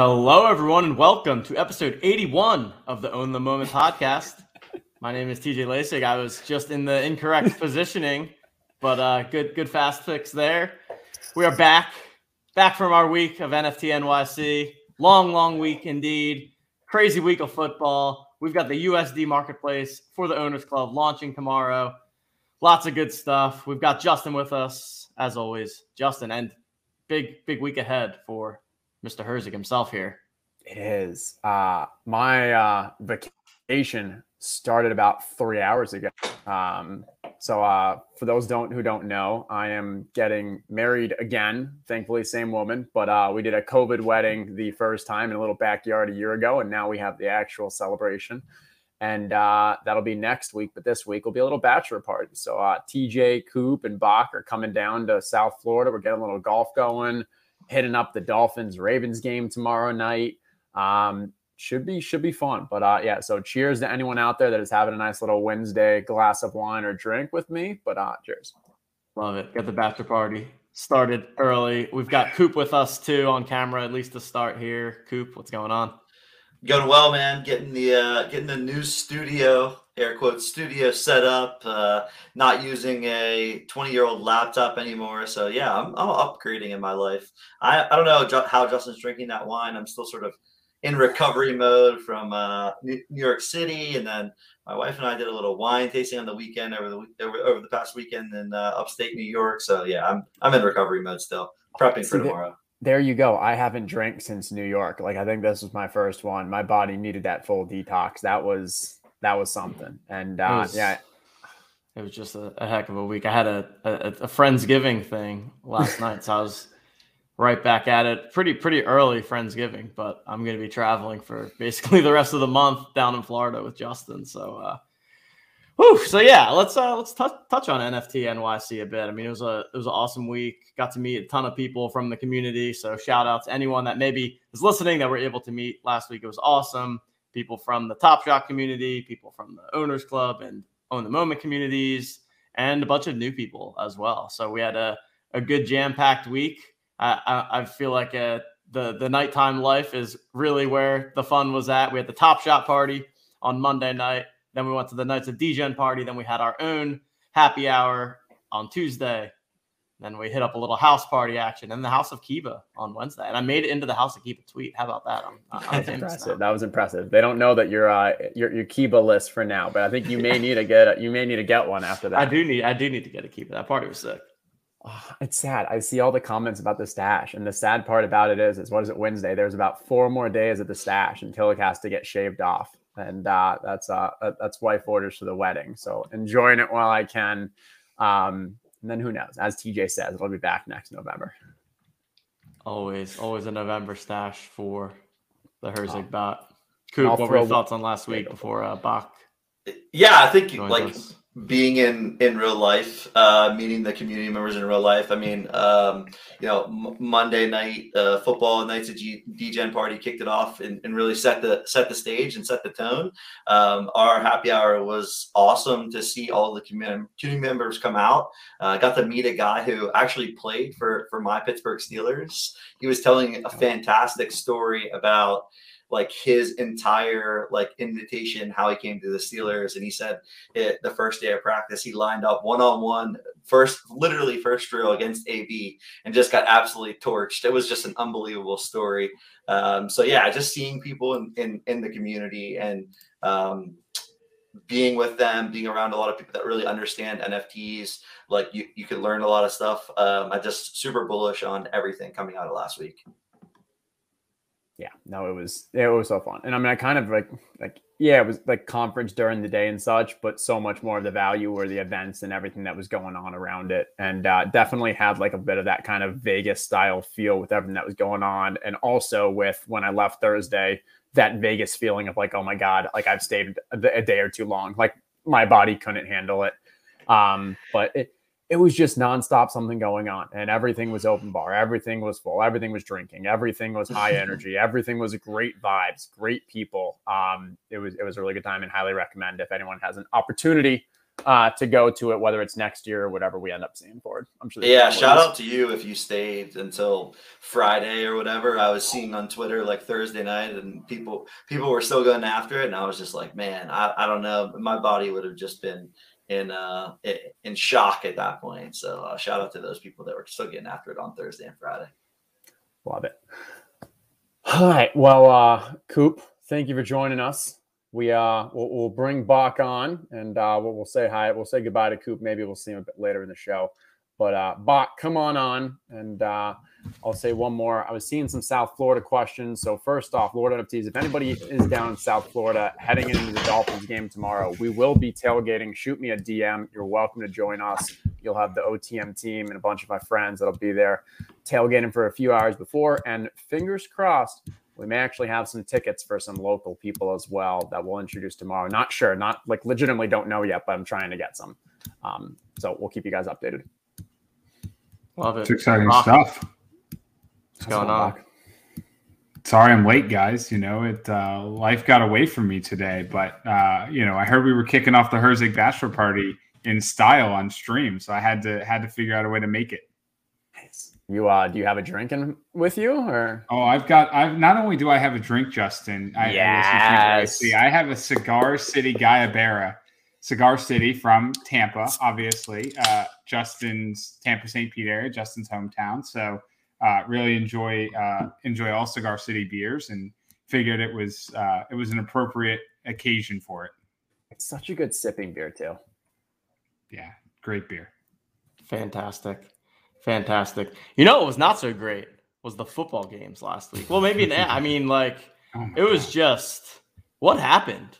Hello, everyone, and welcome to episode 81 of the Own the Moment podcast. My name is TJ Lasig. I was just in the incorrect positioning, but uh, good, good fast fix there. We are back, back from our week of NFT NYC. Long, long week indeed. Crazy week of football. We've got the USD marketplace for the Owners Club launching tomorrow. Lots of good stuff. We've got Justin with us as always. Justin, and big, big week ahead for Mr. Herzig himself here. It is. Uh, my uh, vacation started about three hours ago. Um, so uh, for those don't who don't know, I am getting married again. Thankfully, same woman, but uh, we did a COVID wedding the first time in a little backyard a year ago, and now we have the actual celebration. And uh, that'll be next week, but this week will be a little bachelor party. So uh, TJ, Coop, and Bach are coming down to South Florida. We're getting a little golf going hitting up the Dolphins Ravens game tomorrow night. Um, should be should be fun. But uh, yeah, so cheers to anyone out there that is having a nice little Wednesday glass of wine or drink with me. But uh, cheers. Love it. Got the bachelor party started early. We've got Coop with us too on camera, at least to start here. Coop, what's going on? Going well, man. Getting the uh, getting the new studio air quote studio set up. Uh, not using a 20 year old laptop anymore. So yeah, I'm, I'm upgrading in my life. I, I don't know how Justin's drinking that wine. I'm still sort of in recovery mode from uh, New York City, and then my wife and I did a little wine tasting on the weekend over the over, over the past weekend in uh, upstate New York. So yeah, I'm I'm in recovery mode still, prepping for tomorrow. There you go. I haven't drank since New York. Like I think this was my first one. My body needed that full detox. That was that was something. And uh, was, yeah, it was just a, a, heck of a week. I had a, a, a friendsgiving thing last night, so I was right back at it. Pretty pretty early friendsgiving, but I'm going to be traveling for basically the rest of the month down in Florida with Justin. So. uh Whew, so yeah, let's uh, let's touch touch on NFT NYC a bit. I mean, it was a it was an awesome week. Got to meet a ton of people from the community. So shout out to anyone that maybe is listening that we're able to meet last week. It was awesome people from the Top Shot community, people from the Owners Club and Own the Moment communities, and a bunch of new people as well. So we had a, a good jam packed week. I, I, I, feel like uh, the the nighttime life is really where the fun was at. We had the Top Shot party on Monday night. Then we went to the Knights of Degen party. Then we had our own happy hour on Tuesday. Then we hit up a little house party action in the House of Kiba on Wednesday, and I made it into the House of Kiba tweet. How about that? I'm, I'm That's impressive. Now. That was impressive. They don't know that you're uh, your your Kiba list for now, but I think you may need to get a, you may need to get one after that. I do need I do need to get a Kiba. That party was sick. Oh, it's sad. I see all the comments about the stash, and the sad part about it is, is what is it Wednesday? There's about four more days of the stash until it has to get shaved off, and uh, that's uh that's wife orders for the wedding. So enjoying it while I can. Um, and then who knows? As TJ says, it'll be back next November. Always, always a November stash for the Herzig oh. bot. Coop, what were your thoughts on last week before uh, Bach? Yeah, I think like us? Being in in real life, uh, meeting the community members in real life. I mean, um, you know, M- Monday night uh, football nights at G- DGen party kicked it off and, and, really set the set the stage and set the tone. Um, our happy hour was awesome to see all the community members come out. Uh, got to meet a guy who actually played for for my Pittsburgh Steelers. He was telling a fantastic story about like his entire like invitation, how he came to the Steelers, and he said it, the first day of practice he lined up one on one, first literally first drill against AB, and just got absolutely torched. It was just an unbelievable story. Um, so yeah, just seeing people in in, in the community and um, being with them, being around a lot of people that really understand NFTs, like you, you could learn a lot of stuff. Um, I just super bullish on everything coming out of last week yeah, no, it was it was so fun. And I mean, I kind of like like yeah, it was like conference during the day and such, but so much more of the value were the events and everything that was going on around it, and uh, definitely had like a bit of that kind of Vegas style feel with everything that was going on, and also with when I left Thursday, that Vegas feeling of like, oh my god, like I've stayed a, a day or too long, like my body couldn't handle it. Um, but it it was just nonstop something going on and everything was open bar everything was full everything was drinking everything was high energy everything was great vibes great people um it was it was a really good time and highly recommend if anyone has an opportunity uh, to go to it, whether it's next year or whatever we end up seeing for it. I'm sure. Yeah, shout out to you if you stayed until Friday or whatever. I was seeing on Twitter like Thursday night, and people people were still going after it, and I was just like, man, I, I don't know, my body would have just been in uh in shock at that point. So uh, shout out to those people that were still getting after it on Thursday and Friday. Love it. All right, well, uh, Coop, thank you for joining us we uh we'll, we'll bring Bach on and uh we'll, we'll say hi. We'll say goodbye to Coop. Maybe we'll see him a bit later in the show. But uh Bach, come on on and uh I'll say one more. I was seeing some South Florida questions. So first off, Lord NFTs, if anybody is down in South Florida heading into the Dolphins game tomorrow, we will be tailgating. Shoot me a DM. You're welcome to join us. You'll have the OTM team and a bunch of my friends that'll be there tailgating for a few hours before. And fingers crossed, we may actually have some tickets for some local people as well that we'll introduce tomorrow. Not sure, not like legitimately don't know yet, but I'm trying to get some. Um, so we'll keep you guys updated. Love it. It's exciting Rock. stuff. What's going on? Sorry, I'm late, guys. You know, it uh, life got away from me today, but uh, you know, I heard we were kicking off the Herzig bachelor party in style on stream, so I had to had to figure out a way to make it. You uh, do you have a drink in, with you or? Oh, I've got. I've not only do I have a drink, Justin. I, yes. I, see, I have a Cigar City Guayabera, Cigar City from Tampa, obviously. Uh, Justin's Tampa St. Pete area, Justin's hometown. So uh, really enjoy uh, enjoy all Cigar City beers, and figured it was uh, it was an appropriate occasion for it. It's such a good sipping beer too. Yeah, great beer. Fantastic. Fantastic. You know, it was not so great was the football games last week. Well, maybe I mean, like oh it was God. just what happened.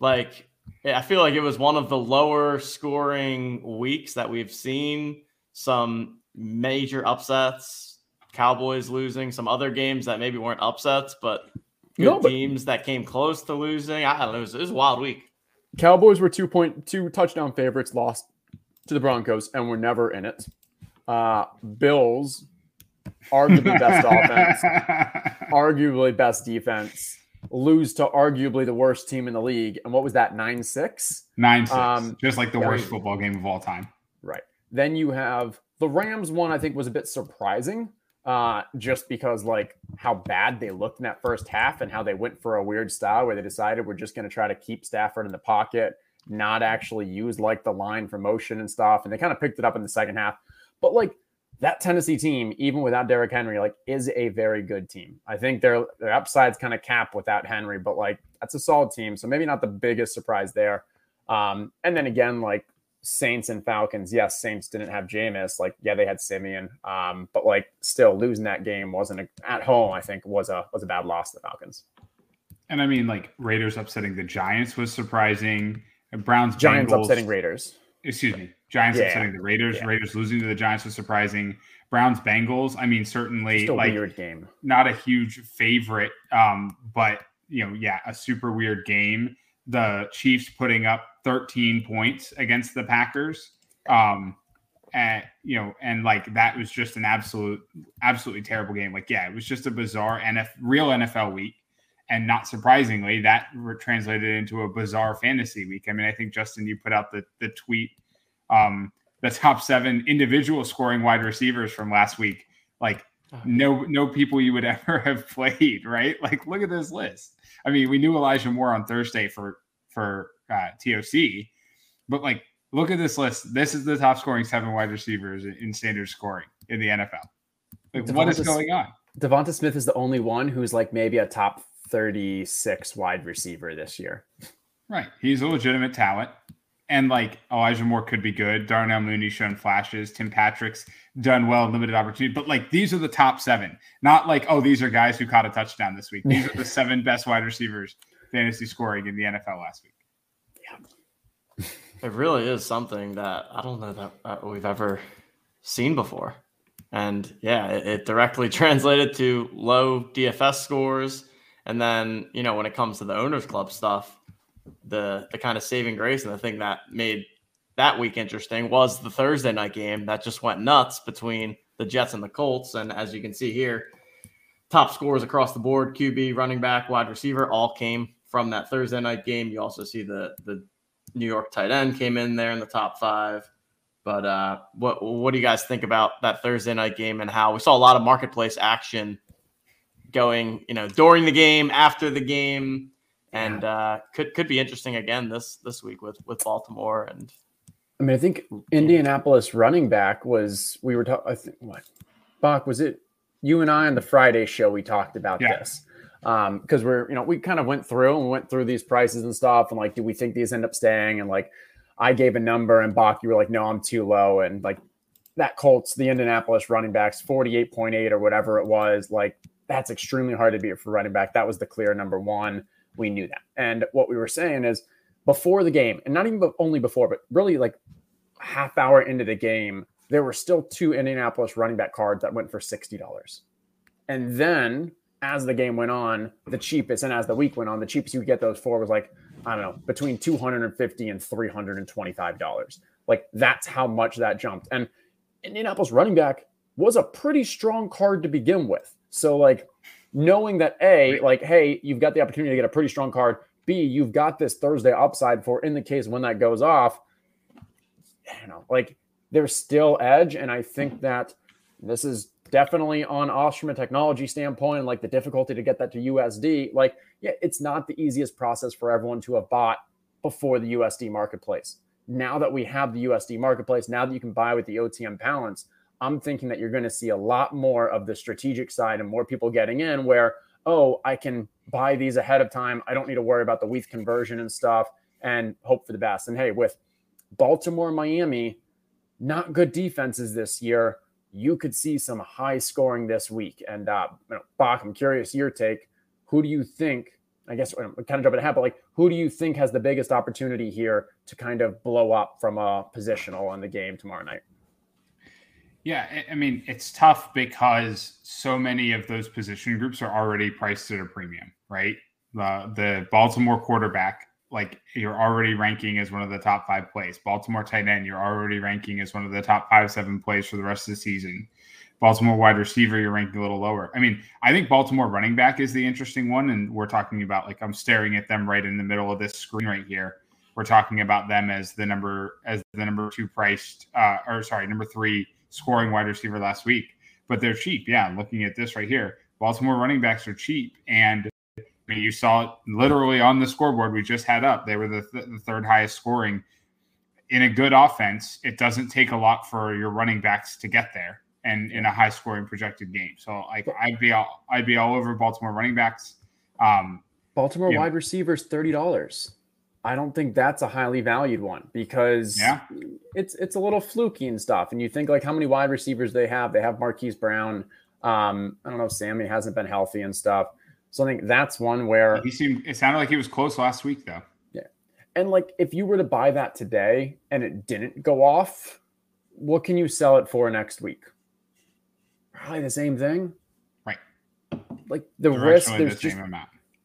Like I feel like it was one of the lower scoring weeks that we've seen. Some major upsets, Cowboys losing, some other games that maybe weren't upsets, but good no, but teams that came close to losing. I don't know. It was, it was a wild week. Cowboys were two point two touchdown favorites, lost to the Broncos, and were never in it. Uh, Bills, arguably best offense, arguably best defense, lose to arguably the worst team in the league. And what was that? Nine six. Nine six. Um, Just like the yeah, worst football game of all time. Right. Then you have the Rams one. I think was a bit surprising. Uh, just because like how bad they looked in that first half and how they went for a weird style where they decided we're just going to try to keep Stafford in the pocket, not actually use like the line for motion and stuff. And they kind of picked it up in the second half. But like that Tennessee team, even without Derrick Henry, like is a very good team. I think their their upside's kind of cap without Henry, but like that's a solid team. So maybe not the biggest surprise there. Um, and then again, like Saints and Falcons, yes, Saints didn't have Jameis. Like, yeah, they had Siemian. Um, but like still losing that game wasn't a, at home, I think was a was a bad loss to the Falcons. And I mean, like Raiders upsetting the Giants was surprising. Browns Giants Bengals, upsetting Raiders. Excuse me. Giants yeah. upsetting the Raiders. Yeah. Raiders losing to the Giants was surprising. Browns Bengals. I mean, certainly like weird game. Not a huge favorite, um, but you know, yeah, a super weird game. The Chiefs putting up 13 points against the Packers. Um, and you know, and like that was just an absolute, absolutely terrible game. Like, yeah, it was just a bizarre NF real NFL week. And not surprisingly, that translated into a bizarre fantasy week. I mean, I think Justin, you put out the the tweet um, the top seven individual scoring wide receivers from last week. Like oh. no no people you would ever have played, right? Like look at this list. I mean, we knew Elijah Moore on Thursday for for uh, TOC, but like look at this list. This is the top scoring seven wide receivers in standard scoring in the NFL. Like Devonta, what is going on? Devonta Smith is the only one who's like maybe a top 36 wide receiver this year. Right. He's a legitimate talent and like Elijah Moore could be good. Darnell Mooney shown flashes. Tim Patrick's done well, limited opportunity. But like these are the top seven, not like oh these are guys who caught a touchdown this week. These are the seven best wide receivers fantasy scoring in the NFL last week. It really is something that I don't know that we've ever seen before. And yeah, it, it directly translated to low DFS scores. And then, you know, when it comes to the owners club stuff, the the kind of saving grace and the thing that made that week interesting was the Thursday night game that just went nuts between the Jets and the Colts. And as you can see here, top scores across the board, QB, running back, wide receiver, all came from that Thursday night game. You also see the the New York tight end came in there in the top five. But uh, what what do you guys think about that Thursday night game and how we saw a lot of marketplace action going, you know, during the game, after the game, and uh, could could be interesting again this this week with with Baltimore and. I mean, I think Indianapolis running back was we were talking. I think what Bach was it? You and I on the Friday show we talked about yeah. this because um, we're you know we kind of went through and went through these prices and stuff and like do we think these end up staying and like I gave a number and Bach, you were like, no, I'm too low. And like that Colts, the Indianapolis running backs, 48.8 or whatever it was, like that's extremely hard to beat for running back. That was the clear number one. We knew that. And what we were saying is before the game, and not even only before, but really like half hour into the game, there were still two Indianapolis running back cards that went for $60. And then as the game went on, the cheapest, and as the week went on, the cheapest you could get those for was like I don't know, between 250 and 325 dollars. Like that's how much that jumped. And Indianapolis running back was a pretty strong card to begin with. So like knowing that A, like, hey, you've got the opportunity to get a pretty strong card. B, you've got this Thursday upside for in the case when that goes off. You know, like there's still edge. And I think that this is definitely on us from a technology standpoint, like the difficulty to get that to USD. Like yeah, it's not the easiest process for everyone to have bought before the USD marketplace. Now that we have the USD marketplace, now that you can buy with the OTM balance, I'm thinking that you're going to see a lot more of the strategic side and more people getting in where, oh, I can buy these ahead of time. I don't need to worry about the WETH conversion and stuff and hope for the best. And hey, with Baltimore, Miami, not good defenses this year, you could see some high scoring this week. And uh, you know, Bach, I'm curious your take. Who do you think I guess I'm kind of jumping ahead, but like, who do you think has the biggest opportunity here to kind of blow up from a positional on the game tomorrow night? Yeah, I mean, it's tough because so many of those position groups are already priced at a premium, right? The the Baltimore quarterback, like you're already ranking as one of the top five plays. Baltimore tight end, you're already ranking as one of the top five, seven plays for the rest of the season. Baltimore wide receiver, you're ranking a little lower. I mean, I think Baltimore running back is the interesting one. And we're talking about like I'm staring at them right in the middle of this screen right here. We're talking about them as the number as the number two priced uh, or sorry, number three scoring wide receiver last week. But they're cheap. Yeah, looking at this right here. Baltimore running backs are cheap. And mean, you saw it literally on the scoreboard we just had up. They were the, th- the third highest scoring in a good offense. It doesn't take a lot for your running backs to get there and in a high scoring projected game. So like I'd be all I'd be all over Baltimore running backs. Um, Baltimore wide know. receivers thirty dollars. I don't think that's a highly valued one because yeah. it's it's a little fluky and stuff. And you think like how many wide receivers they have? They have Marquise Brown. Um, I don't know. Sammy hasn't been healthy and stuff. So I think that's one where he seemed. It sounded like he was close last week though. Yeah, and like if you were to buy that today and it didn't go off, what can you sell it for next week? probably the same thing. Right. Like the risk, there's the just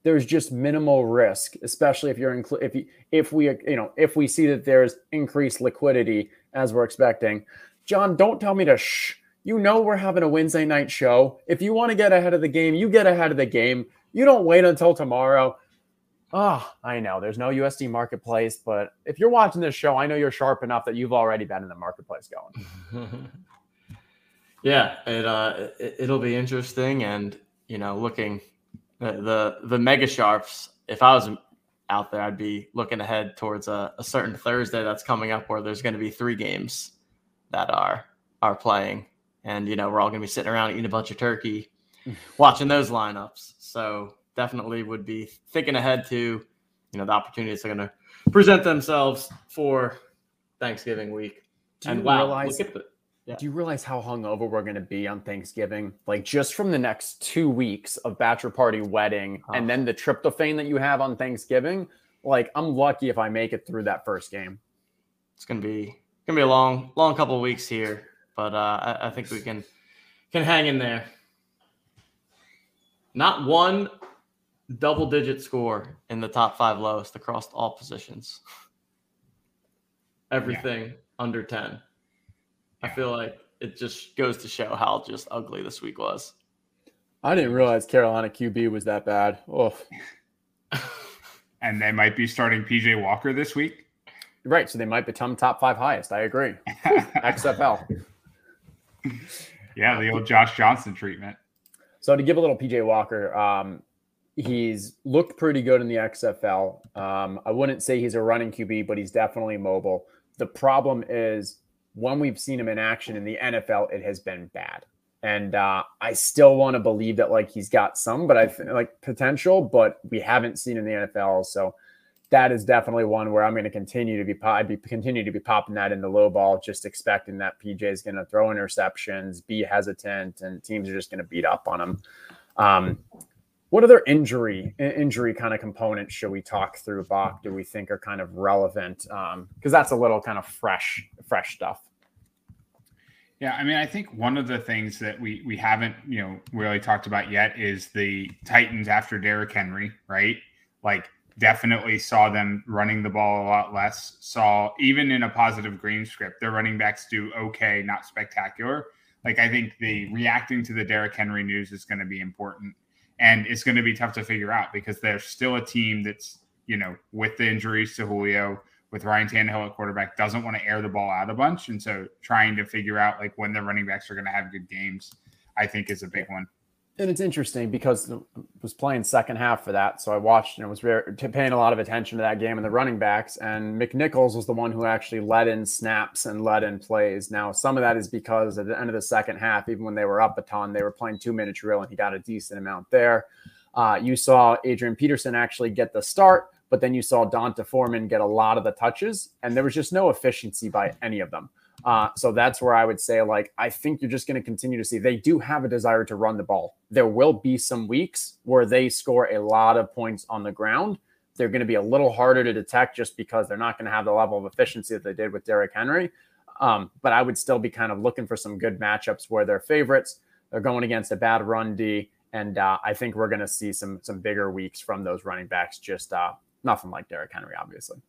there's just minimal risk, especially if you're in, if you, if we you know if we see that there's increased liquidity as we're expecting. John, don't tell me to shh. You know we're having a Wednesday night show. If you want to get ahead of the game, you get ahead of the game. You don't wait until tomorrow. Oh, I know there's no USD marketplace, but if you're watching this show, I know you're sharp enough that you've already been in the marketplace going. Yeah, it uh, it, will be interesting, and you know, looking the, the the mega sharps. If I was out there, I'd be looking ahead towards a, a certain Thursday that's coming up where there's going to be three games that are are playing, and you know, we're all going to be sitting around eating a bunch of turkey, watching those lineups. So definitely would be thinking ahead to, you know, the opportunities are going to present themselves for Thanksgiving week. Do and wow, realize- look at the yeah. Do you realize how hungover we're going to be on Thanksgiving? Like just from the next two weeks of bachelor party, wedding, oh. and then the tryptophan that you have on Thanksgiving. Like I'm lucky if I make it through that first game. It's gonna be gonna be a long, long couple of weeks here, but uh, I, I think we can can hang in there. Not one double digit score in the top five lowest across all positions. Everything yeah. under 10. I feel like it just goes to show how just ugly this week was. I didn't realize Carolina QB was that bad. Oh. and they might be starting PJ Walker this week. Right. So they might become top five highest. I agree. XFL. Yeah, the old Josh Johnson treatment. So to give a little PJ Walker, um, he's looked pretty good in the XFL. Um, I wouldn't say he's a running QB, but he's definitely mobile. The problem is when we've seen him in action in the NFL, it has been bad. And uh, I still want to believe that like he's got some, but I like potential, but we haven't seen in the NFL. So that is definitely one where I'm going to continue to be I'd be continue to be popping that in the low ball, just expecting that PJ is going to throw interceptions, be hesitant, and teams are just going to beat up on him. Um, what other injury injury kind of components should we talk through, Bach? Do we think are kind of relevant? Because um, that's a little kind of fresh fresh stuff. Yeah, I mean, I think one of the things that we we haven't you know really talked about yet is the Titans after Derrick Henry, right? Like definitely saw them running the ball a lot less. Saw even in a positive green script, their running backs do okay, not spectacular. Like I think the reacting to the Derrick Henry news is going to be important, and it's going to be tough to figure out because there's still a team that's you know with the injuries to Julio, with Ryan Tannehill at quarterback, doesn't want to air the ball out a bunch, and so trying to figure out like when the running backs are going to have good games, I think is a big one and it's interesting because I was playing second half for that, so I watched and was very, paying a lot of attention to that game and the running backs. And McNichols was the one who actually led in snaps and led in plays. Now, some of that is because at the end of the second half, even when they were up a ton, they were playing two minute drill, and he got a decent amount there. Uh, you saw Adrian Peterson actually get the start, but then you saw D'Onta Foreman get a lot of the touches, and there was just no efficiency by any of them. Uh, so that's where I would say, like, I think you're just going to continue to see they do have a desire to run the ball. There will be some weeks where they score a lot of points on the ground. They're going to be a little harder to detect just because they're not going to have the level of efficiency that they did with Derrick Henry. Um, but I would still be kind of looking for some good matchups where they're favorites. They're going against a bad run D, and uh, I think we're going to see some some bigger weeks from those running backs. Just uh, nothing like Derrick Henry, obviously.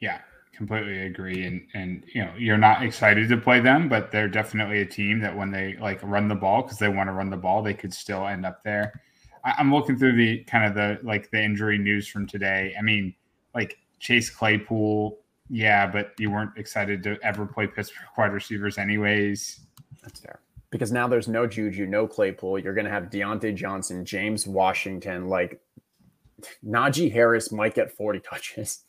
Yeah, completely agree and and you know you're not excited to play them but they're definitely a team that when they like run the ball because they want to run the ball they could still end up there. I, am looking through the kind of the like the injury news from today. I mean like chase claypool yeah but you weren't excited to ever play pittsburgh wide receivers anyways. That's fair. Because now there's no juju no claypool. You're going to have Diontae johnson james washington like najee harris might get 40 touches.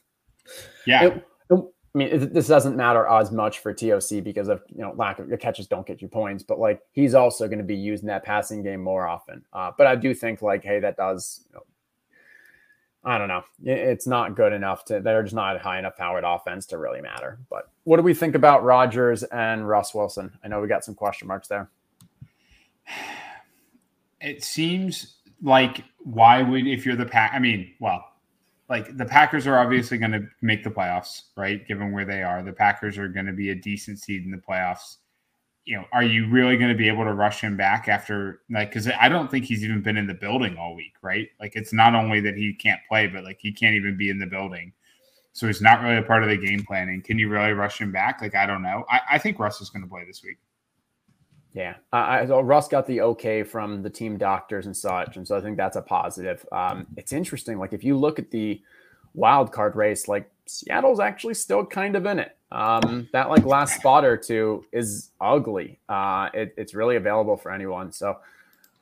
Yeah. It, I mean, this doesn't matter as much for TOC because of you know lack of catches don't get you points, but like he's also going to be using that passing game more often. Uh, but I do think like, hey, that does. You know, I don't know. It's not good enough to. They're just not high enough powered offense to really matter. But what do we think about Rodgers and Russ Wilson? I know we got some question marks there. It seems like why would if you're the pack? I mean, well, like the Packers are obviously going to make the playoffs, right? Given where they are, the Packers are going to be a decent seed in the playoffs. You know, are you really going to be able to rush him back after like? Because I don't think he's even been in the building all week, right? Like it's not only that he can't play, but like he can't even be in the building, so he's not really a part of the game planning. Can you really rush him back? Like I don't know. I, I think Russ is going to play this week. Yeah, so Russ got the okay from the team doctors and such, and so I think that's a positive. Um, it's interesting. Like if you look at the wild card race, like Seattle's actually still kind of in it. Um, that like last spot or two is ugly. Uh, it, it's really available for anyone. So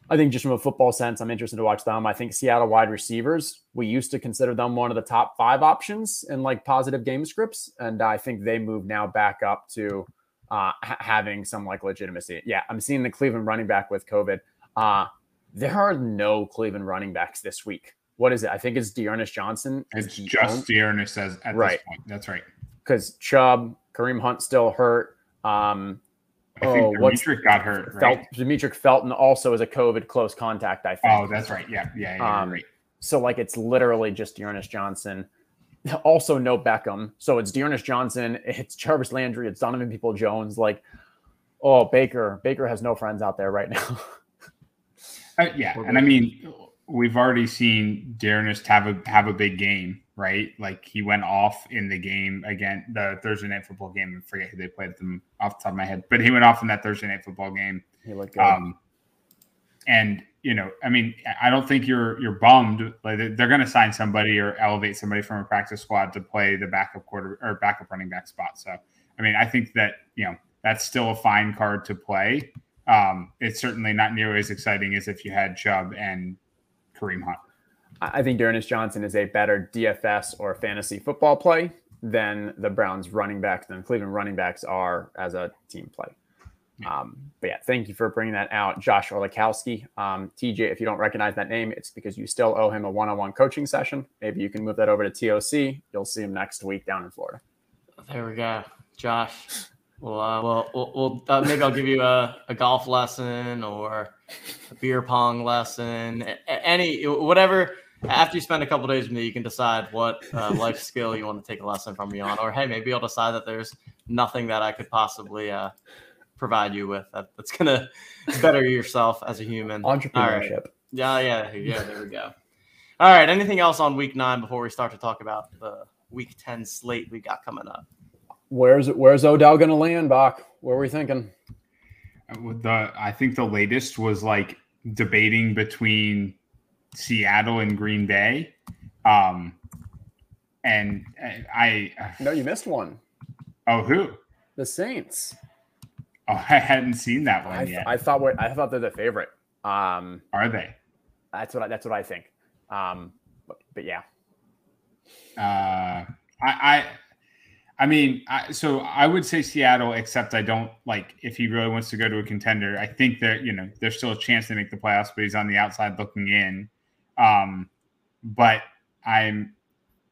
I think just from a football sense, I'm interested to watch them. I think Seattle wide receivers, we used to consider them one of the top five options in like positive game scripts, and I think they move now back up to uh, ha- having some like legitimacy. Yeah, I'm seeing the Cleveland running back with COVID. Uh, there are no Cleveland running backs this week. What is it? I think it's D'Ernest Johnson. It's just D'Ernest says at right. this point. That's right. Because Chubb, Kareem Hunt still hurt. Um, I think oh, Demetric got hurt. Right? Felt, Demetric Felton also is a COVID close contact. I think. Oh, that's right. Yeah, yeah, yeah. Um, right. So like it's literally just D'Ernest Johnson also no Beckham. So it's D'Ernest Johnson, it's Jarvis Landry, it's Donovan Peoples-Jones. Like, oh, Baker. Baker has no friends out there right now. uh, yeah. And I mean, we've already seen D'Ernest have a have a big game, right? Like he went off in the game again, the Thursday night football game. I forget who they played them off the top of my head, but he went off in that Thursday night football game. He looked good. Um, and you know, I mean, I don't think you're you're bummed. Like they're going to sign somebody or elevate somebody from a practice squad to play the backup quarter or backup running back spot. So, I mean, I think that you know that's still a fine card to play. Um, it's certainly not nearly as exciting as if you had Chubb and Kareem Hunt. I think D'Ernest Johnson is a better DFS or fantasy football play than the Browns running backs than Cleveland running backs are as a team play. Um, but yeah, thank you for bringing that out, Josh Olikowski. Um, TJ, if you don't recognize that name, it's because you still owe him a one-on-one coaching session. Maybe you can move that over to TOC. You'll see him next week down in Florida. There we go, Josh. Well, uh, well, we'll, we'll uh, maybe I'll give you a, a golf lesson or a beer pong lesson, any whatever. After you spend a couple days with me, you can decide what uh, life skill you want to take a lesson from me on, or hey, maybe I'll decide that there's nothing that I could possibly uh, provide you with that, that's gonna better yourself as a human. Entrepreneurship. Right. Yeah, yeah, yeah. There we go. All right. Anything else on week nine before we start to talk about the week ten slate we got coming up? Where's it? Where's Odell going to land, Bach? What are we thinking? Uh, the I think the latest was like debating between Seattle and Green Bay, um, and uh, I. No, you missed one. Oh, who? The Saints. Oh, I hadn't seen that one I, yet. I thought I thought they're the favorite. Um, Are they? That's what I, that's what I think. Um, but, but yeah. Uh, I, I I mean, I, so I would say Seattle, except I don't like if he really wants to go to a contender. I think that you know there's still a chance to make the playoffs, but he's on the outside looking in. Um, but I'm,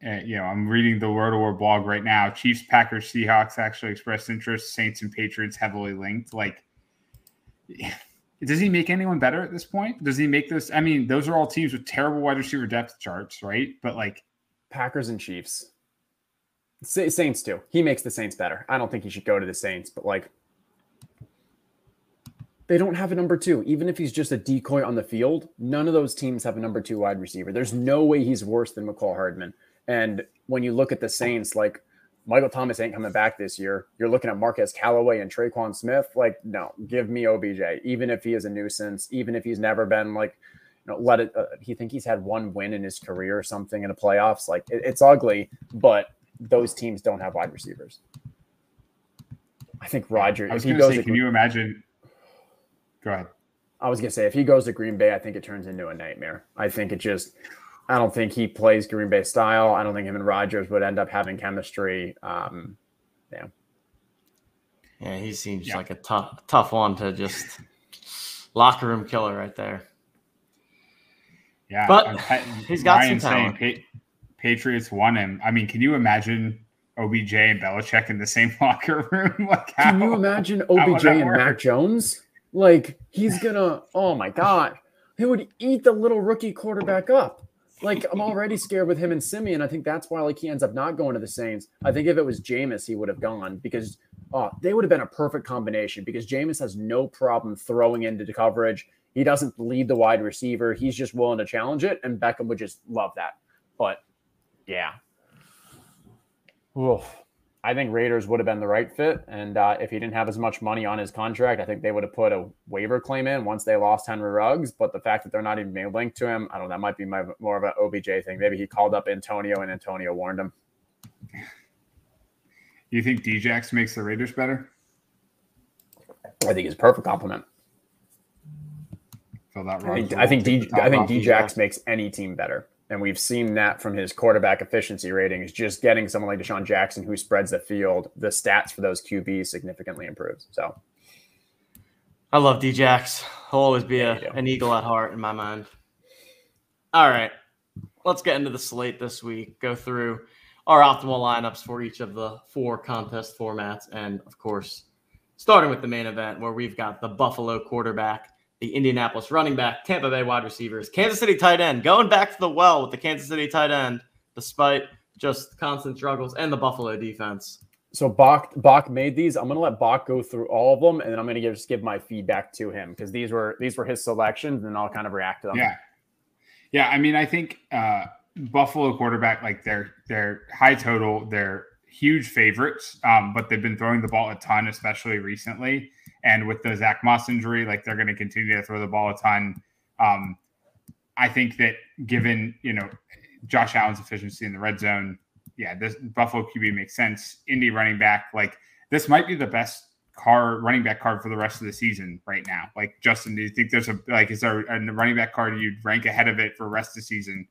you know, I'm reading the Word War blog right now. Chiefs, Packers, Seahawks actually expressed interest. Saints and Patriots heavily linked. Like, does he make anyone better at this point? Does he make this? I mean, those are all teams with terrible wide receiver depth charts, right? But like, Packers and Chiefs. Saints too. He makes the Saints better. I don't think he should go to the Saints, but like they don't have a number two. Even if he's just a decoy on the field, none of those teams have a number two wide receiver. There's no way he's worse than Mecole Hardman. And when you look at the Saints, like Michael Thomas ain't coming back this year. You're looking at Marquez Callaway and Tre'Quan Smith. Like, no, give me OBJ. Even if he is a nuisance, even if he's never been like, you know, let it. Uh, he think he's had one win in his career or something in the playoffs. Like, it, it's ugly, but those teams don't have wide receivers. I think Roger. I was going to say, can you imagine? Go ahead. I was going to say, if he goes to Green Bay, I think it turns into a nightmare. I think it just. I don't think he plays Green Bay style. I don't think him and Rodgers would end up having chemistry. Um, yeah. Yeah, he seems yeah. like a tough, tough one to just locker room killer right there. Yeah, but he's got Ryan some talent. Saying, Patriots won him. I mean, can you imagine OBJ and Belichick in the same locker room? like, how, can you imagine OBJ and work? Mac Jones? Like, he's gonna. Oh my god, he would eat the little rookie quarterback up. Like, I'm already scared with him and Siemian. I think that's why like he ends up not going to the Saints. I think if it was Jameis, he would have gone because oh, they would have been a perfect combination because Jameis has no problem throwing into the coverage. He doesn't lead the wide receiver. He's just willing to challenge it, and Beckham would just love that. But yeah. Oof. I think Raiders would have been the right fit. And uh, if he didn't have as much money on his contract, I think they would have put a waiver claim in once they lost Henry Ruggs. But the fact that they're not even being linked to him, I don't know, that might be my, more of an OBJ thing. Maybe he called up Antonio and Antonio warned him. You think Djax makes the Raiders better? I think he's a perfect complement. Feel that I think, I think, D, I think Djax makes any team better. And we've seen that from his quarterback efficiency ratings. Just getting someone like DeSean Jackson who spreads the field, the stats for those QBs significantly improves. So I love Djax. He'll always be a, an eagle at heart in my mind. All right. Let's get into the slate this week. Go through our optimal lineups for each of the four contest formats. And of course, starting with the main event where we've got the Buffalo quarterback the Indianapolis running back, Tampa Bay wide receivers, Kansas City tight end, going back to the well with the Kansas City tight end, despite just constant struggles and the Buffalo defense. So Bach Bach made these. I'm gonna let Bach go through all of them, and then I'm gonna give, just give my feedback to him because these were these were his selections, and I'll kind of react to them. Yeah, yeah. I mean, I think uh, Buffalo quarterback like their their high total, they're huge favorites, um, but they've been throwing the ball a ton, especially recently. And with the Zack Moss injury, like they're going to continue to throw the ball a ton. Um, I think that given you know Josh Allen's efficiency in the red zone, yeah, this Buffalo QB makes sense. Indy running back, like this might be the best car running back card for the rest of the season right now. Like Justin, do you think there's a like is there a running back card you'd rank ahead of it for rest of the season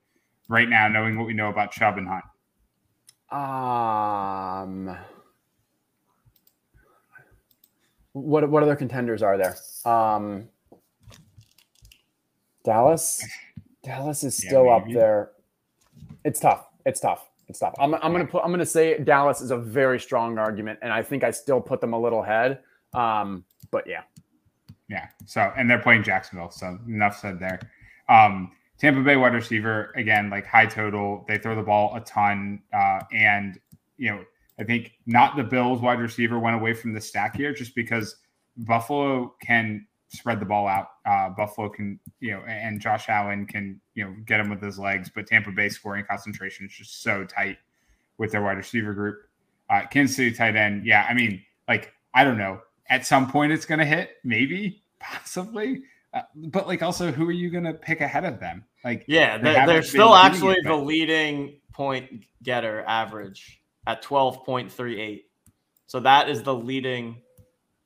right now, knowing what we know about Chubb and Hunt? Um, what what other contenders are there? Um, Dallas. Dallas is still yeah, up there. It's tough. It's tough. It's tough. I'm, I'm gonna put. I'm gonna say Dallas is a very strong argument, and I think I still put them a little ahead. Um, but yeah, yeah. So and they're playing Jacksonville. So enough said there. Um, Tampa Bay wide receiver again, like high total. They throw the ball a ton, uh, and you know I think not the Bills wide receiver went away from the stack here just because Buffalo can spread the ball out. Uh, Buffalo can, you know, and Josh Allen can, you know, get him with his legs, but Tampa Bay scoring concentration is just so tight with their wide receiver group. Uh, Kansas City tight end, yeah, I mean, like I don't know. At some point, it's going to hit, maybe, possibly. Uh, but like, also, who are you going to pick ahead of them? Like, yeah, they they're, they're still actually it, the leading point getter average at 12.38. So that is the leading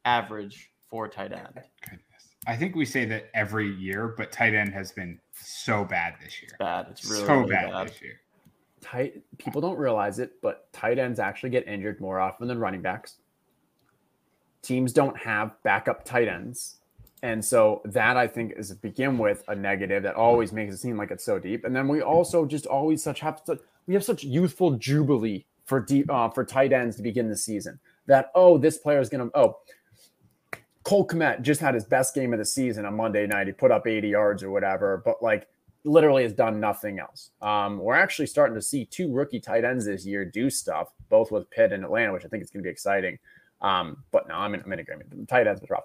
average for tight end. Goodness. I think we say that every year, but tight end has been so bad this year. It's bad. It's really so really bad, bad, this year. Tight people don't realize it, but tight ends actually get injured more often than running backs. Teams don't have backup tight ends. And so that I think is to begin with a negative that always makes it seem like it's so deep. And then we also just always such have such we have such youthful jubilee for deep uh, for tight ends to begin the season. That oh, this player is gonna oh, Cole Kmet just had his best game of the season on Monday night. He put up 80 yards or whatever, but like literally has done nothing else. Um, we're actually starting to see two rookie tight ends this year do stuff, both with Pitt and Atlanta, which I think is going to be exciting. Um, but no, I'm in, I'm in agreement. The tight ends was rough.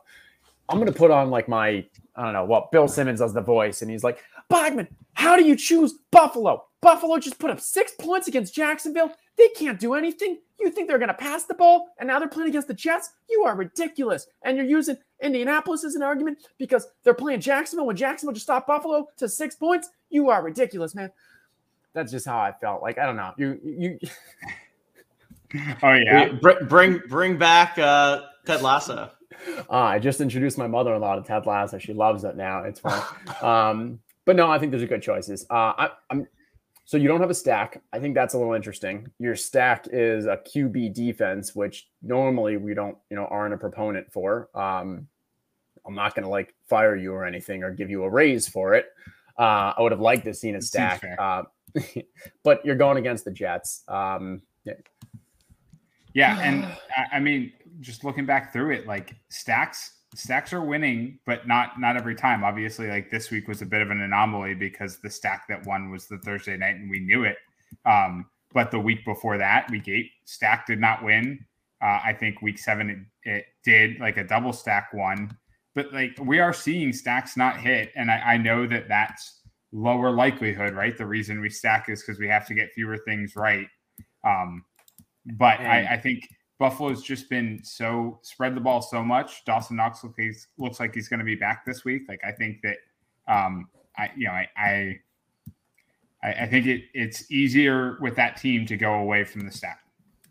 I'm going to put on like my, I don't know what, Bill Simmons does the voice, and he's like, Bogman, how do you choose Buffalo? Buffalo just put up six points against Jacksonville. They can't do anything. You think they're going to pass the ball, and now they're playing against the Jets? You are ridiculous. And you're using Indianapolis as an argument because they're playing Jacksonville when Jacksonville just stopped Buffalo to six points. You are ridiculous, man. That's just how I felt. Like I don't know. You you. oh yeah. Bring bring bring back uh, Ted Lasso. Uh, I just introduced my mother-in-law to Ted Lasso. She loves it now. It's fun. um, but no, I think those are good choices. Uh, I, I'm so you don't have a stack. I think that's a little interesting. Your stack is a QB defense, which normally we don't, you know, aren't a proponent for. Um, I'm not going to like fire you or anything or give you a raise for it. Uh, I would have liked to seen a stack, uh, but you're going against the Jets. Um, yeah. yeah, and I mean, just looking back through it, like stacks stacks are winning, but not not every time. Obviously, like this week was a bit of an anomaly because the stack that won was the Thursday night, and we knew it. Um, but the week before that, week eight, stack did not win. Uh, I think week seven it, it, did, like a double stack one. But like we are seeing stacks not hit, and I, I know that that's lower likelihood, right? The reason we stack is because we have to get fewer things right. Um, but I, I think Buffalo's just been so spread the ball so much. Dawson Knox looks, looks like he's going to be back this week. Like I think that, um, I you know I I, I think it it's easier with that team to go away from the stack.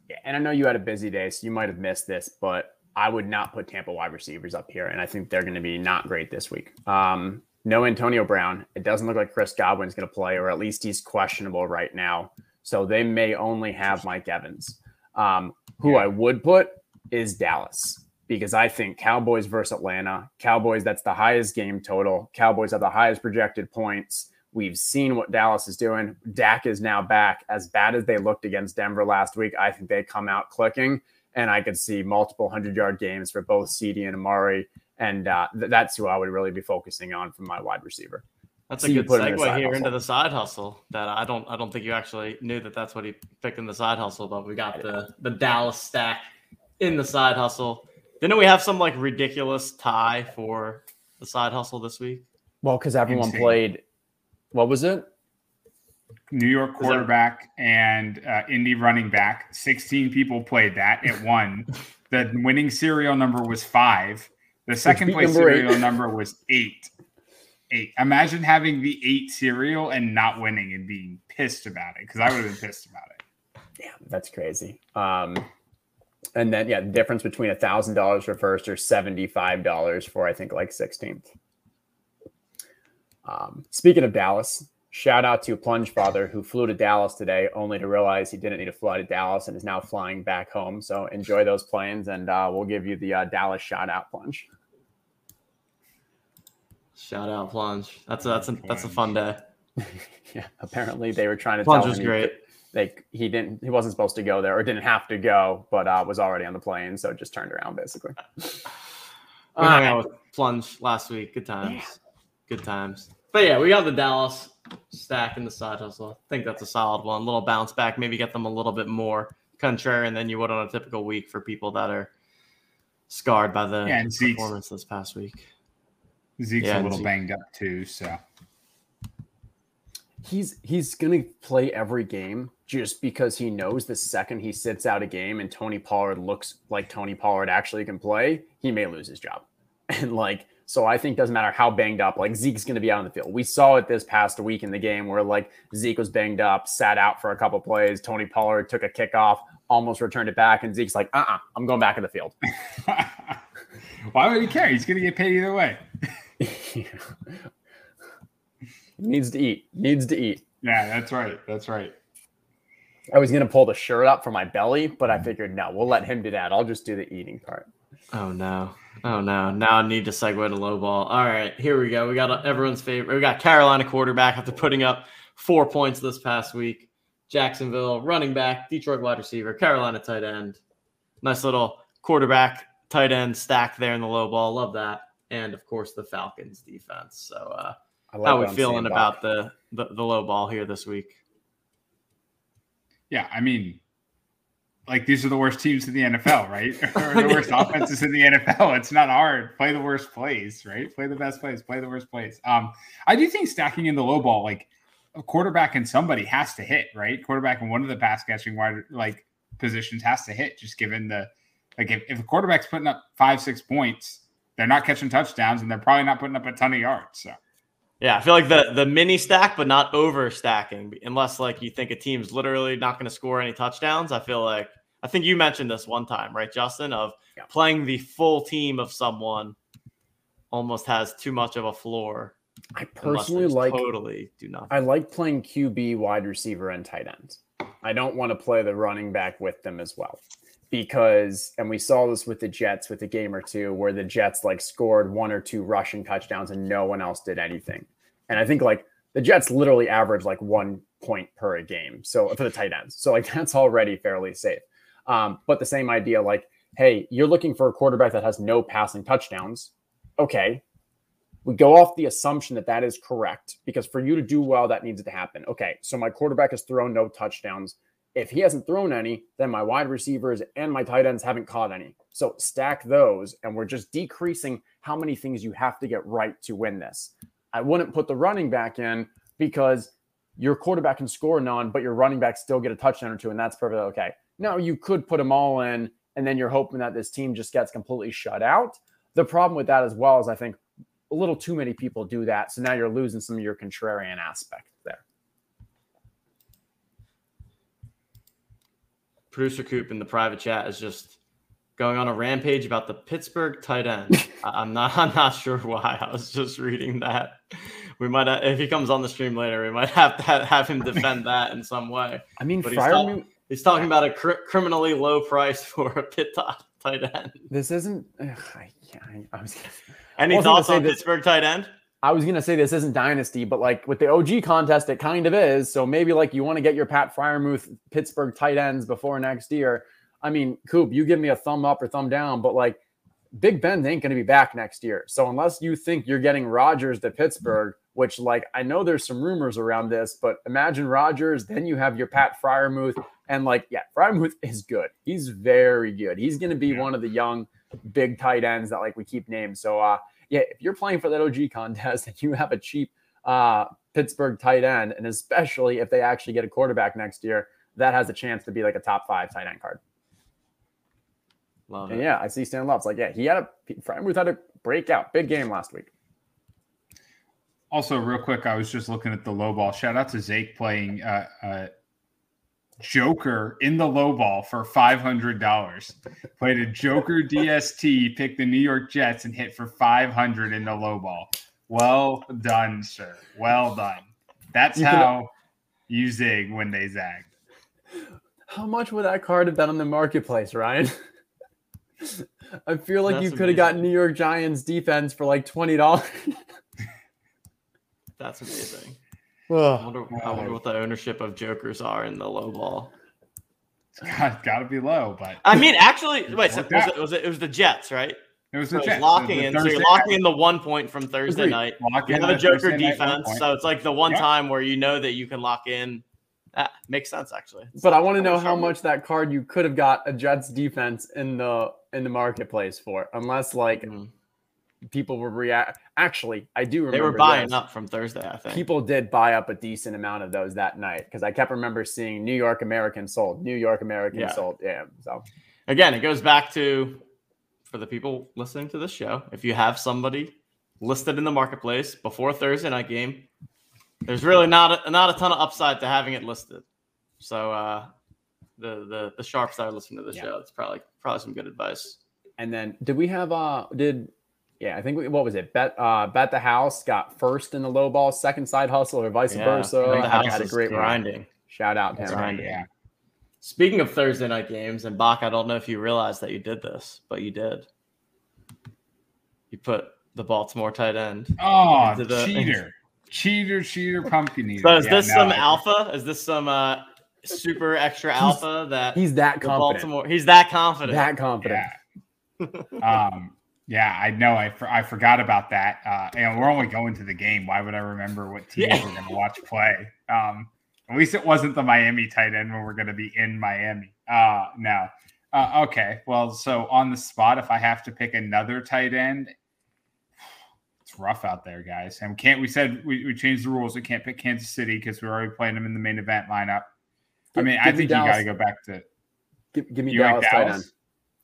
Yeah, and I know you had a busy day, so you might have missed this, but I would not put Tampa wide receivers up here, and I think they're going to be not great this week. Um, no Antonio Brown. It doesn't look like Chris Godwin's going to play, or at least he's questionable right now. So they may only have Mike Evans. Um, who yeah. I would put is Dallas because I think Cowboys versus Atlanta, Cowboys, that's the highest game total. Cowboys have the highest projected points. We've seen what Dallas is doing. Dak is now back. As bad as they looked against Denver last week, I think they come out clicking. And I could see multiple hundred yard games for both CeeDee and Amari. And uh, th- that's who I would really be focusing on from my wide receiver. That's a good segue here hustle. into the side hustle. That I don't I don't think you actually knew that that's what he picked in the side hustle, but we got the the Dallas stack in the side hustle. Didn't we have some like ridiculous tie for the side hustle this week? Well, because everyone Insane. played. What was it? New York quarterback and uh, Indy running back. 16 people played that. It won. the winning serial number was five. The second place serial number was eight. Eight. Imagine having the eight serial and not winning and being pissed about it because I would have been pissed about it. Yeah, that's crazy. Um, and then yeah, the difference between a thousand dollars for first or seventy five dollars for I think like sixteenth. Um, speaking of Dallas, shout out to Plunge Father who flew to Dallas today, only to realize he didn't need to fly to Dallas and is now flying back home. So enjoy those planes, and uh, we'll give you the uh, Dallas shout out, Plunge. Shout out, Plunge. That's a, that's a that's a fun day. yeah, apparently they were trying to Plunge tell was great. Like he didn't he wasn't supposed to go there or didn't have to go, but uh, was already on the plane, so just turned around basically. we hung out with Plunge last week. Good times. Yeah. Good times. But yeah, we got the Dallas stack in the side hustle. I think that's a solid one. A little bounce back, maybe get them a little bit more contrarian than you would on a typical week for people that are scarred by the yeah, performance this past week. Zeke's yeah, a little Zeke. banged up too, so he's he's gonna play every game just because he knows the second he sits out a game and Tony Pollard looks like Tony Pollard actually can play, he may lose his job. And like so I think doesn't matter how banged up, like Zeke's going to be out on the field. We saw it this past week in the game where like Zeke was banged up, sat out for a couple plays. Tony Pollard took a kickoff, almost returned it back, and Zeke's like, uh uh-uh, uh, i am going back in the field. Why would he care? He's going to get paid either way. Needs to eat. Needs to eat. Yeah, that's right. That's right. I was going to pull the shirt up for my belly, but I mm. figured no, we'll let him do that. I'll just do the eating part. Oh no. Oh no! Now I need to segue to low ball. All right, here we go. We got everyone's favorite. We got Carolina quarterback after putting up four points this past week. Jacksonville running back, Detroit wide receiver, Carolina tight end. Nice little quarterback tight end stack there in the low ball. Love that. And of course the Falcons defense. So uh, like how we feeling about the, the the low ball here this week? Yeah, I mean, like these are the worst teams in the NFL, right? or the worst offenses in the NFL. It's not hard. Play the worst plays, right? Play the best plays. Play the worst plays. Um, I do think stacking in the low ball, like a quarterback and somebody has to hit, right? Quarterback and one of the pass catching wide like positions has to hit, just given the like if, if a quarterback's putting up five, six points, they're not catching touchdowns and they're probably not putting up a ton of yards. So yeah, I feel like the the mini stack, but not over stacking, unless like you think a team's literally not going to score any touchdowns. I feel like I think you mentioned this one time, right, Justin, of yeah. playing the full team of someone almost has too much of a floor. I personally like totally do not. I like playing QB, wide receiver, and tight ends. I don't want to play the running back with them as well because, and we saw this with the Jets with a game or two where the Jets like scored one or two rushing touchdowns and no one else did anything. And I think like the Jets literally average like one point per game. So for the tight ends. So like that's already fairly safe. Um, but the same idea, like, hey, you're looking for a quarterback that has no passing touchdowns. Okay. We go off the assumption that that is correct because for you to do well, that needs to happen. Okay. So my quarterback has thrown no touchdowns. If he hasn't thrown any, then my wide receivers and my tight ends haven't caught any. So stack those, and we're just decreasing how many things you have to get right to win this. I wouldn't put the running back in because your quarterback can score none, but your running back still get a touchdown or two, and that's perfectly okay. Now, you could put them all in, and then you're hoping that this team just gets completely shut out. The problem with that as well is I think a little too many people do that. So now you're losing some of your contrarian aspect there. Producer Coop in the private chat is just going on a rampage about the Pittsburgh tight end. I'm not I'm not sure why. I was just reading that. We might have, if he comes on the stream later, we might have to have him defend that in some way. I mean, but Freiermuth, He's talking about a cr- criminally low price for a pit tight end. This isn't. Ugh, I, I, was. Any I thoughts on this, Pittsburgh tight end? I was gonna say this isn't dynasty, but like with the OG contest, it kind of is. So maybe like you want to get your Pat Freiermuth Pittsburgh tight ends before next year. I mean, Coop, you give me a thumb up or thumb down, but like Big Ben ain't going to be back next year. So unless you think you're getting Rodgers to Pittsburgh, which like I know there's some rumors around this, but imagine Rodgers, then you have your Pat Freiermuth, and like yeah, Freiermuth is good. He's very good. He's going to be one of the young big tight ends that like we keep names. So uh yeah, if you're playing for that OG contest and you have a cheap uh Pittsburgh tight end, and especially if they actually get a quarterback next year, that has a chance to be like a top five tight end card. Love And it. yeah, I see Stan Love's like, yeah, he had a Freiermuth had a breakout, big game last week. Also, real quick, I was just looking at the low ball. Shout out to Zake playing uh, uh, Joker in the low ball for five hundred dollars. Played a Joker DST, picked the New York Jets, and hit for five hundred in the low ball. Well done, sir. Well done. That's You could- how you zig when they zag. How much would that card have been on the marketplace, Ryan? I feel like That's you could have got amazing. New York Giants defense for like twenty dollars. That's amazing. I wonder, I Oh. wonder what the ownership of Jokers are in the low ball. It's got, got to be low, but I mean, actually, wait. So was it, was it? It was the Jets, right? it was the it's Jets. locking The in. So you're locking in the one point from Thursday Agreed. night. lock You in have a the Joker Thursday night defense, so it's like the one Yeah. time where you know that you can lock in. That makes sense, actually. But I want to know how much that card you could have got a Jets defense in the in the marketplace for, unless like Mhm. People were react. Actually, I do remember They were buying this. up from Thursday, I think. People did buy up a decent amount of those that night because I kept remember seeing New York American sold, New York American Yeah. sold. Yeah, so Again, it goes back to for the people listening to this show. If you have somebody listed in the marketplace before Thursday night game, there's really not a, not a ton of upside to having it listed. So uh, the the the sharps that are listening to the Yeah. show, it's probably probably some good advice. And then did we have uh did yeah, I think we, what was it? Bet uh bet the house got first in the low ball, second side hustle, or vice Yeah, versa. I the Had- house had a is great run. grinding. Shout out to That's him. right, yeah. Speaking of Thursday night games, and Bach, I don't know if you realized that you did this, but you did. You put the Baltimore tight end. Oh, Into the- cheater. cheater, cheater, pumpkin eater. So is Yeah, this no, some alpha? Is this some uh, super extra alpha that He's that confident. Baltimore? He's that confident. That confident. Yeah. um, yeah, I know. I, for, I forgot about that. Uh, and we're only going to the game. Why would I remember what teams Yeah. we're going to watch play? Um, at least it wasn't the Miami tight end when we're going to be in Miami. Uh, no. Uh, okay. Well, so on the spot, if I have to pick another tight end, it's rough out there, guys. And we can't. We said we, we changed the rules. We can't pick Kansas City because we're already playing them in the main event lineup. I mean, I give me think you got to go back to Give, give me you like Dallas, tight end.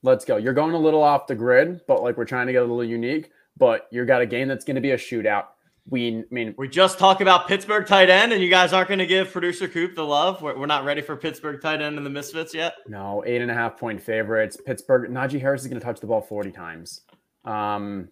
Let's go. You're going a little off the grid, but like we're trying to get a little unique. But you got a game that's going to be a shootout. We, I mean, We just talked about Pittsburgh tight end, and you guys aren't going to give producer Coop the love. We're, we're not ready for Pittsburgh tight end and the Misfits yet. no, eight and a half point favorites. Pittsburgh. Najee Harris is going to touch the ball 40 times. Um,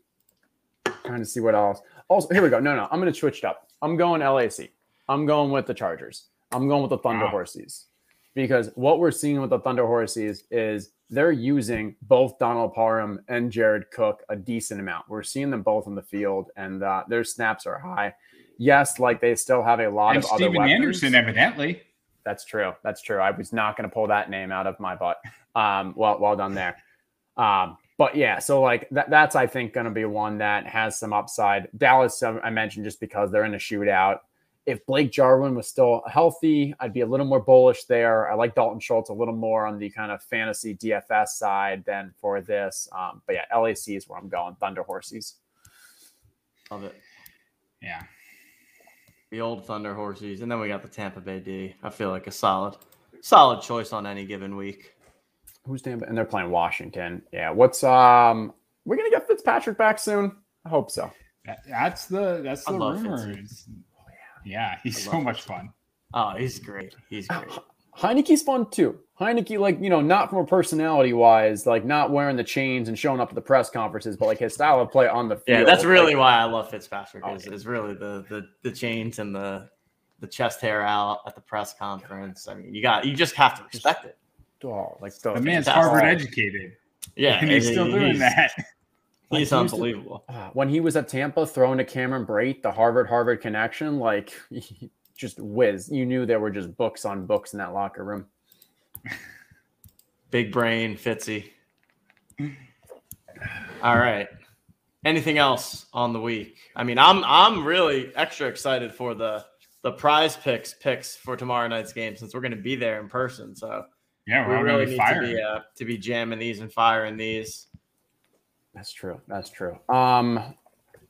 trying to see what else. Also, here we go. No, no, I'm going to switch it up. I'm going LAC. I'm going with the Chargers. I'm going with the Thunder Wow. Horses because what we're seeing with the Thunder Horses is they're using both Donald Parham and Jared Cook a decent amount. We're seeing them both on the field, and uh, their snaps are high. Yes, like they still have a lot and of other Steven weapons. Anderson, evidently. That's true. That's true. I was not going to pull that name out of my butt. Um, well, well done there. Um, but yeah, so like that, that's I think going to be one that has some upside. Dallas, I mentioned just because they're in a shootout. If Blake Jarwin was still healthy, I'd be a little more bullish there. I like Dalton Schultz a little more on the kind of fantasy DFS side than for this. Um, but yeah, LAC is where I'm going. Thunder Horses. Love it. Yeah. The old Thunder Horses, and then we got the Tampa Bay D. I feel like a solid, solid choice on any given week. Who's Tampa? And they're playing Washington. Yeah. What's um? We're gonna get Fitzpatrick back soon. I hope so. That's the that's the love rumor. Fitzy. is- Yeah, he's so love much fun. Oh, he's great. He's great. Heineke's fun too. Heineke, like you know, not from a personality wise, like not wearing the chains and showing up at the press conferences, but like his style of play on the field. Yeah, that's really like, why I love Fitzpatrick. Oh, Is, yeah. is really the, the the chains and the the chest hair out at the press conference. I mean, you got you just have to respect it. oh, like the, The man's. Harvard educated, Yeah, and he's he- still doing he's- that. Like, He's he used to- unbelievable. uh, when he was at Tampa throwing to Cameron Brate, the Harvard Harvard connection, like just whiz. You knew there were just books on books in that locker room. Big brain, Fitzy. All right. Anything else on the week? I mean, I'm I'm really extra excited for the the prize picks picks for tomorrow night's game since we're going to be there in person. So Yeah, we we're all really need be to be uh, to be jamming these and firing these. That's true. That's true. Um,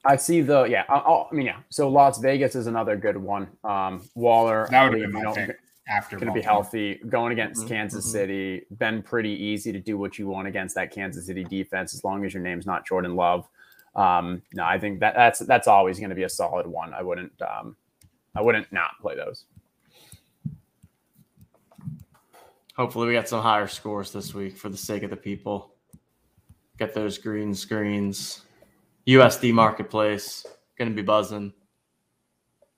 I see the yeah. I, I mean yeah. So Las Vegas is another good one. Um, Waller. That would have been my pick after going to be healthy. Going against mm-hmm. Kansas mm-hmm. City, been pretty easy to do what you want against that Kansas City defense as long as your name's not Jordan Love. Um, no, I think that that's that's always going to be a solid one. I wouldn't um, I wouldn't not play those. Hopefully, we get some higher scores this week for the sake of the people. Get those green screens. USD marketplace going to be buzzing.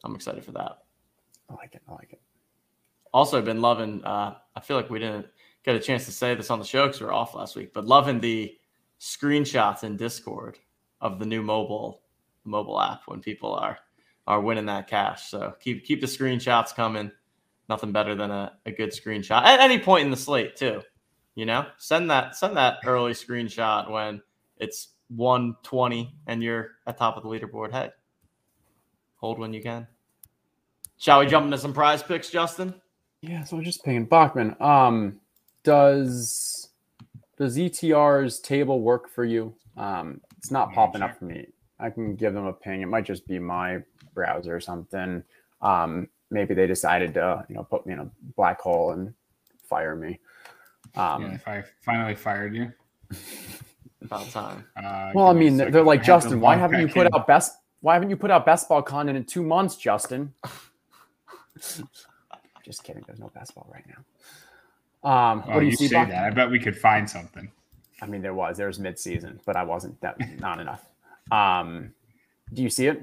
I'm excited for that. I like it. I like it. Also, been loving. Uh, I feel like we didn't get a chance to say this on the show because we were off last week, but loving the screenshots in Discord of the new mobile mobile app when people are are winning that cash. So keep keep the screenshots coming. Nothing better than a, a good screenshot at any point in the slate too. You know, send that send that early screenshot when it's 120 and you're at top of the leaderboard. Hey, hold when you can. Shall we jump into some prize picks, Justin? Yeah, so we're just paying Bachman. Um, does does ETR's table work for you? Um, it's not popping up for me. I can give them a ping. It might just be my browser or something. Um, maybe they decided to, you know, put me in a black hole and fire me. Um, yeah, if I finally fired you. About time. Uh, well, I mean, they're like Justin. Why haven't you put in. out best? Why haven't you put out best ball content in two months, Justin? Just kidding. There's no basketball right now. Um, what do you, you see? That? I bet we could find something. I mean, there was. There was mid-season, but I wasn't. That not enough. Um, do you see it?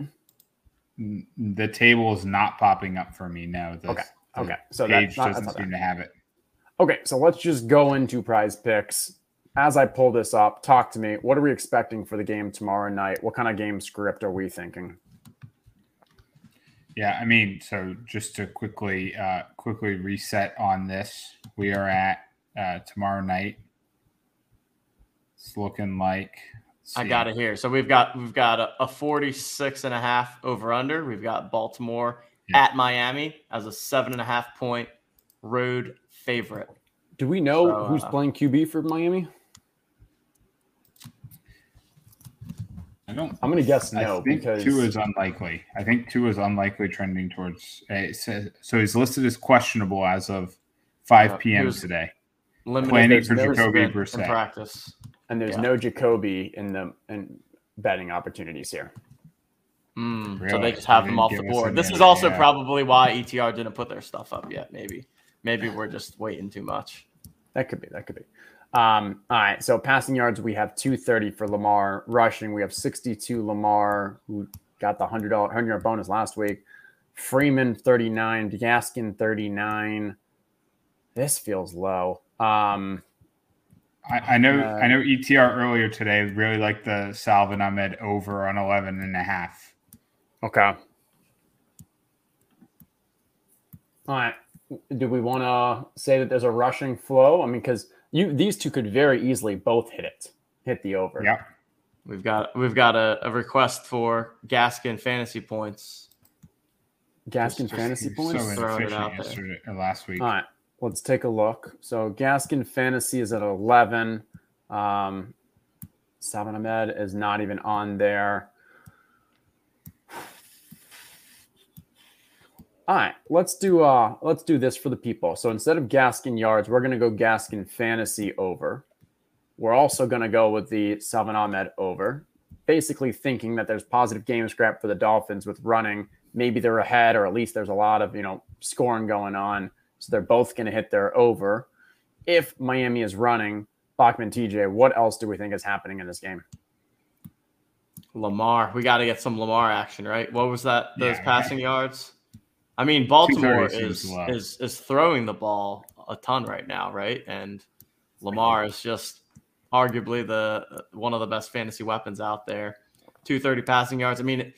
The table is not popping up for me. No. The, okay. Okay. So page not, doesn't seem to have it. Okay, so let's just go into prize picks. As I pull this up, talk to me. What are we expecting for the game tomorrow night? What kind of game script are we thinking? Yeah, I mean, so just to quickly uh, quickly reset on this, we are at uh, tomorrow night. It's looking like I got it here. So we've got we've got a, a 46 and a half over under. We've got Baltimore yeah. at Miami as a seven and a half point road favorite. Do we know so, who's uh, playing QB for Miami? I don't. I'm going to guess no I think because two is unlikely. I think two is unlikely, trending towards. Uh, says, so he's listed as questionable as of 5 uh, p.m. today. Planning for Jacoby Brissett in practice, and there's yeah. no Jacoby in the in betting opportunities here. Mm, really? So they just have him off the board. This is also yeah. probably why ETR didn't put their stuff up yet. Maybe, maybe we're just waiting too much. That could be. That could be. Um, all right. So passing yards, we have 230 for Lamar. Rushing, we have 62 Lamar, who got the hundred dollar hundred yard bonus last week. Freeman 39, Gaskin 39. This feels low. Um, I, I know uh, I know ETR earlier today really liked the Salvon Ahmed over on 11 and a half. Okay. All right. Do we want to say that there's a rushing flow? I mean, because you these two could very easily both hit it, hit the over. Yeah. We've got we've got a, a request for Gaskin fantasy points. Gaskin just, fantasy just points. So inefficient yesterday or last week. All right, let's take a look. So Gaskin fantasy is at eleven. Um, Salvon Ahmed is not even on there. All right, let's do uh let's do this for the people. So instead of Gaskin yards, we're gonna go Gaskin fantasy over. We're also gonna go with the Salvon Ahmed over. Basically thinking that there's positive game scrap for the Dolphins with running. Maybe they're ahead, or at least there's a lot of you know scoring going on. So they're both gonna hit their over. If Miami is running, Bachman TJ, what else do we think is happening in this game? Lamar. We got to get some Lamar action, right? What was that? Those yeah, passing yards? I mean, Baltimore is is is throwing the ball a ton right now, right? And Lamar is just arguably the one of the best fantasy weapons out there. 230 passing yards. I mean,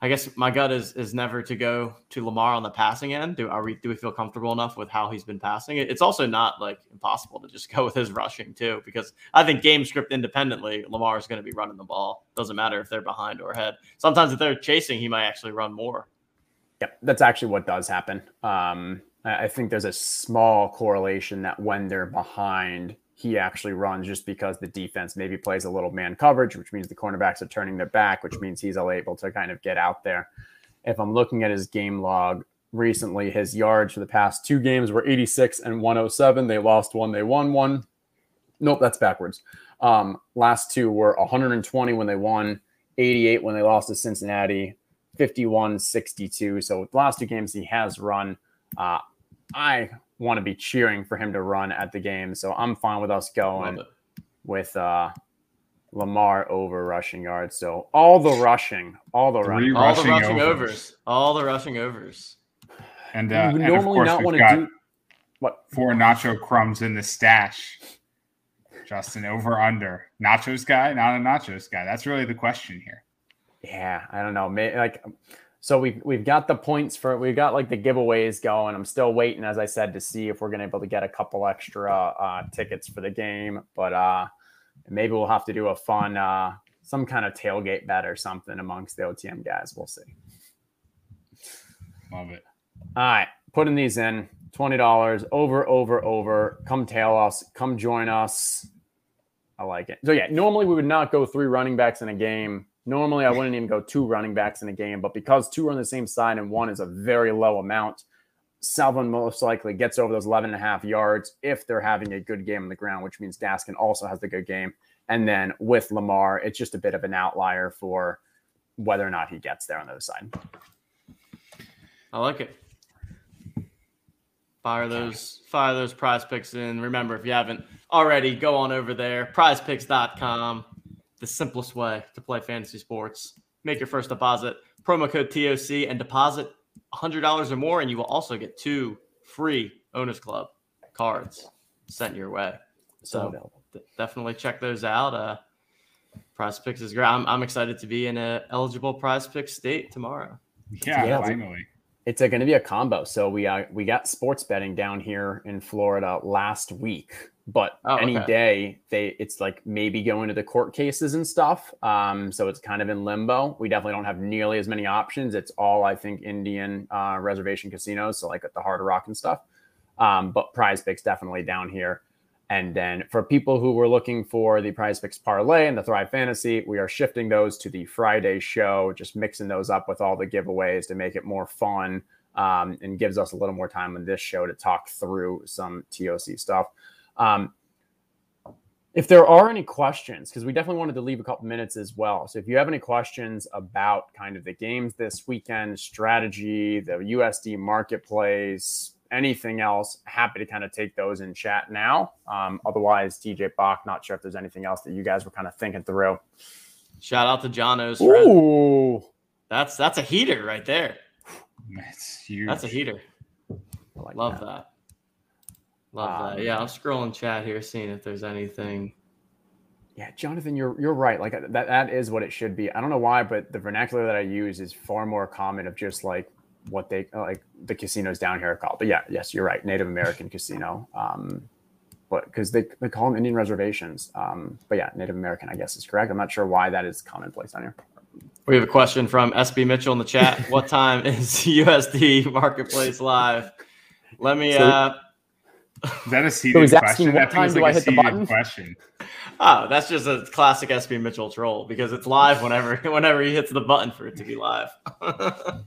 I guess my gut is is never to go to Lamar on the passing end. Do are we do we feel comfortable enough with how he's been passing? It's also not like impossible to just go with his rushing too, because I think game script independently, Lamar is going to be running the ball. Doesn't matter if they're behind or ahead. Sometimes if they're chasing, he might actually run more. Yeah, that's actually what does happen. Um, I think there's a small correlation that when they're behind, he actually runs just because the defense maybe plays a little man coverage, which means the cornerbacks are turning their back, which means he's able to kind of get out there. If I'm looking at his game log recently, his yards for the past two games were 86 and 107. They lost one, they won one. Nope, that's backwards. Um, last two were 120 when they won, 88 when they lost to Cincinnati, 51 62. So the last two games he has run. Uh, I want to be cheering for him to run at the game. So I'm fine with us going with uh, Lamar over rushing yards. So all the rushing, all the running, all the rushing overs. overs. all the rushing overs. And, uh, and normally not want to do what four nacho crumbs in the stash. Justin, over under nachos guy, not a nachos guy. That's really the question here. Yeah, I don't know. Maybe, like so we've we've got the points for we've got like the giveaways going. I'm still waiting, as I said, to see if we're gonna be able to get a couple extra uh, tickets for the game. But uh, maybe we'll have to do a fun uh, some kind of tailgate bet or something amongst the OTM guys. We'll see. Love it. All right, putting these in twenty dollars over, over, over. Come tail us. Come join us. I like it. So yeah, normally we would not go three running backs in a game Normally, I wouldn't even go two running backs in a game, but because two are on the same side and one is a very low amount, Salvon most likely gets over those 11 and a half yards if they're having a good game on the ground, which means Gaskin also has the good game. And then with Lamar, it's just a bit of an outlier for whether or not he gets there on the other side. I like it. Fire those fire those prize picks in. Remember, if you haven't already, go on over there, prizepicks.com the simplest way to play fantasy sports. Make your first deposit, promo code TOC, and deposit $100 or more, and you will also get two free Owners Club cards sent your way. So definitely check those out. Uh, Prize Picks is great. I'm, I'm excited to be in a eligible Prize pick state tomorrow. Yeah, yeah finally. It's going to be a combo. So we uh, we got sports betting down here in Florida last week but oh, any okay. day they it's like maybe going to the court cases and stuff. Um, so it's kind of in limbo. We definitely don't have nearly as many options. It's all i think indian uh, reservation casinos so like at the hard rock and stuff. Um, but prize picks definitely down here and then for people who were looking for the prize picks parlay and the thrive fantasy we are shifting those to the friday show just mixing those up with all the giveaways to make it more fun um, and gives us a little more time on this show to talk through some toc stuff um, if there are any questions, because we definitely wanted to leave a couple minutes as well. So if you have any questions about kind of the games this weekend, strategy, the USD marketplace, anything else, happy to kind of take those in chat now. Um, otherwise, TJ Bach, not sure if there's anything else that you guys were kind of thinking through. Shout out to John O's. Ooh. That's that's a heater right there. That's huge. That's a heater. Like Love that. that. Love um, that. Yeah, I'm scrolling chat here, seeing if there's anything. Yeah, Jonathan, you're you're right. Like that that is what it should be. I don't know why, but the vernacular that I use is far more common of just like what they like the casinos down here are called. But yeah, yes, you're right. Native American casino. Um, but because they, they call them Indian reservations. Um, but yeah, Native American, I guess is correct. I'm not sure why that is commonplace on here. We have a question from SB Mitchell in the chat. what time is USD Marketplace live? Let me so, uh is that a seated so he's asking what time do like I hit the button? Question. Oh, that's just a classic SB Mitchell troll because it's live whenever whenever he hits the button for it to be live.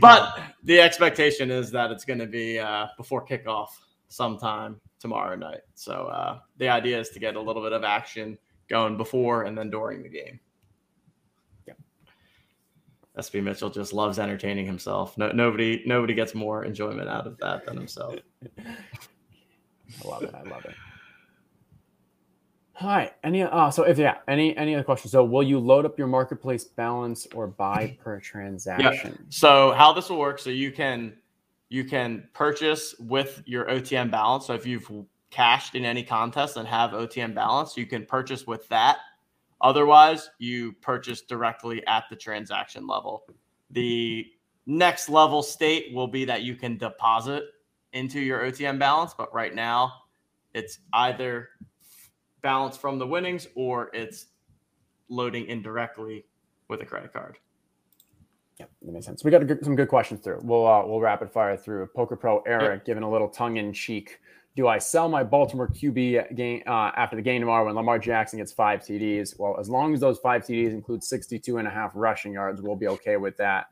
but the expectation is that it's going to be uh, before kickoff sometime tomorrow night. So uh, the idea is to get a little bit of action going before and then during the game. Yeah. SB Mitchell just loves entertaining himself. No, nobody, nobody gets more enjoyment out of that than himself. I love it. I love it. Right. Any uh so if yeah, any any other questions? So will you load up your marketplace balance or buy per transaction? Yeah. So how this will work, so you can you can purchase with your OTM balance. So if you've cashed in any contest and have OTM balance, you can purchase with that Otherwise, you purchase directly at the transaction level. The next level state will be that you can deposit into your OTM balance, but right now it's either balance from the winnings or it's loading indirectly with a credit card. Yeah, that makes sense. We got good, some good questions through. We'll uh, we'll rapid fire through. Poker Pro Eric giving a little tongue in cheek do I sell my Baltimore QB game uh, after the game tomorrow when Lamar Jackson gets five TDs? Well, as long as those five TDs include 62 and a half rushing yards, we'll be okay with that.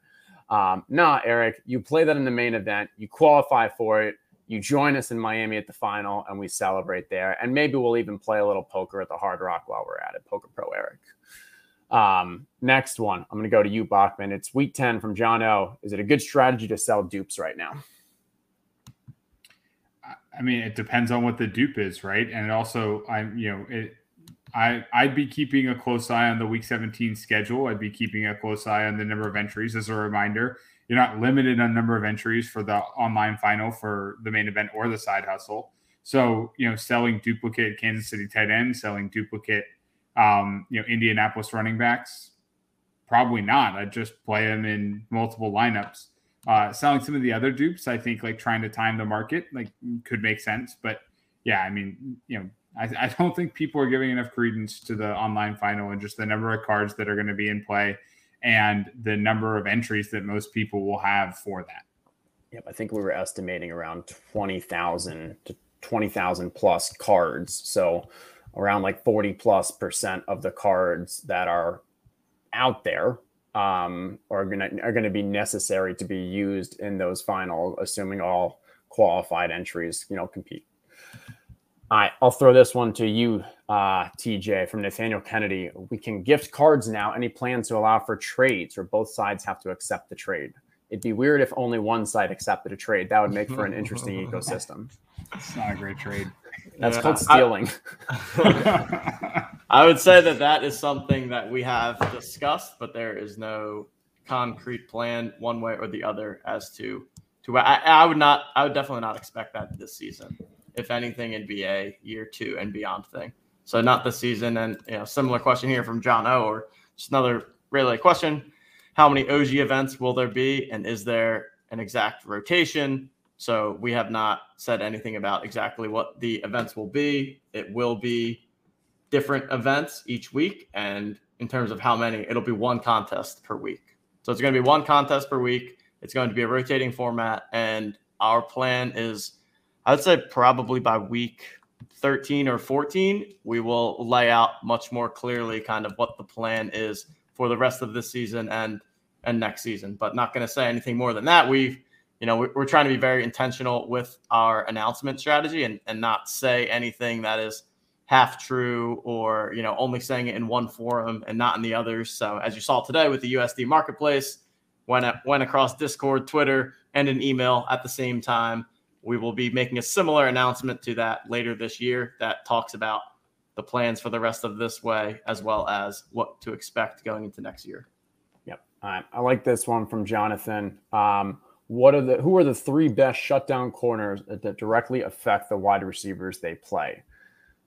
Um, nah, Eric, you play that in the main event, you qualify for it, you join us in Miami at the final, and we celebrate there. And maybe we'll even play a little poker at the Hard Rock while we're at it. Poker Pro Eric. Um, next one, I'm going to go to you, Bachman. It's week 10 from John O. Is it a good strategy to sell dupes right now? I mean, it depends on what the dupe is, right? And also, I'm, you know, it, I, I'd be keeping a close eye on the week 17 schedule. I'd be keeping a close eye on the number of entries. As a reminder, you're not limited on number of entries for the online final for the main event or the side hustle. So, you know, selling duplicate Kansas City tight end, selling duplicate, um, you know, Indianapolis running backs, probably not. I'd just play them in multiple lineups. Uh, selling some of the other dupes, I think like trying to time the market like could make sense. But yeah, I mean, you know, I, I don't think people are giving enough credence to the online final and just the number of cards that are going to be in play and the number of entries that most people will have for that. Yep, I think we were estimating around 20,000 to 20,000 plus cards. So around like 40 plus percent of the cards that are out there um, are to are to be necessary to be used in those final, assuming all qualified entries, you know, compete. All right, I'll throw this one to you, uh, TJ, from Nathaniel Kennedy. We can gift cards now. Any plans to allow for trades, or both sides have to accept the trade? It'd be weird if only one side accepted a trade. That would make for an interesting ecosystem. It's not a great trade. That's yeah, called stealing. I, I would say that that is something that we have discussed, but there is no concrete plan one way or the other as to to. I, I would not. I would definitely not expect that this season if anything, in BA year two and beyond thing. So not this season. And you know, similar question here from John O, or just another relay question: How many OG events will there be, and is there an exact rotation? So we have not said anything about exactly what the events will be. It will be different events each week, and in terms of how many, it'll be one contest per week. So it's going to be one contest per week. It's going to be a rotating format, and our plan is I'd say probably by week 13 or 14, we will lay out much more clearly kind of what the plan is for the rest of this season and and next season. But not going to say anything more than that. We've, you know, we're trying to be very intentional with our announcement strategy and and not say anything that is half true or you know only saying it in one forum and not in the others. So as you saw today with the USD marketplace, went went across Discord, Twitter, and an email at the same time we will be making a similar announcement to that later this year that talks about the plans for the rest of this way as well as what to expect going into next year. Yep. All right. I like this one from Jonathan. Um, what are the who are the three best shutdown corners that directly affect the wide receivers they play?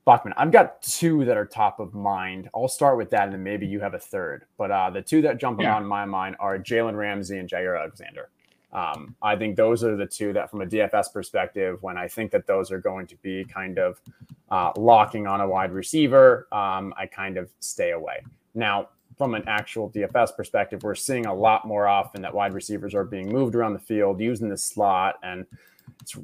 Bachman, I've got two that are top of mind. I'll start with that, and then maybe you have a third. But uh, the two that jump yeah. on my mind are Jalen Ramsey and Jaire Alexander. Um, I think those are the two that, from a DFS perspective, when I think that those are going to be kind of uh, locking on a wide receiver, um, I kind of stay away. Now, from an actual DFS perspective, we're seeing a lot more often that wide receivers are being moved around the field using the slot. And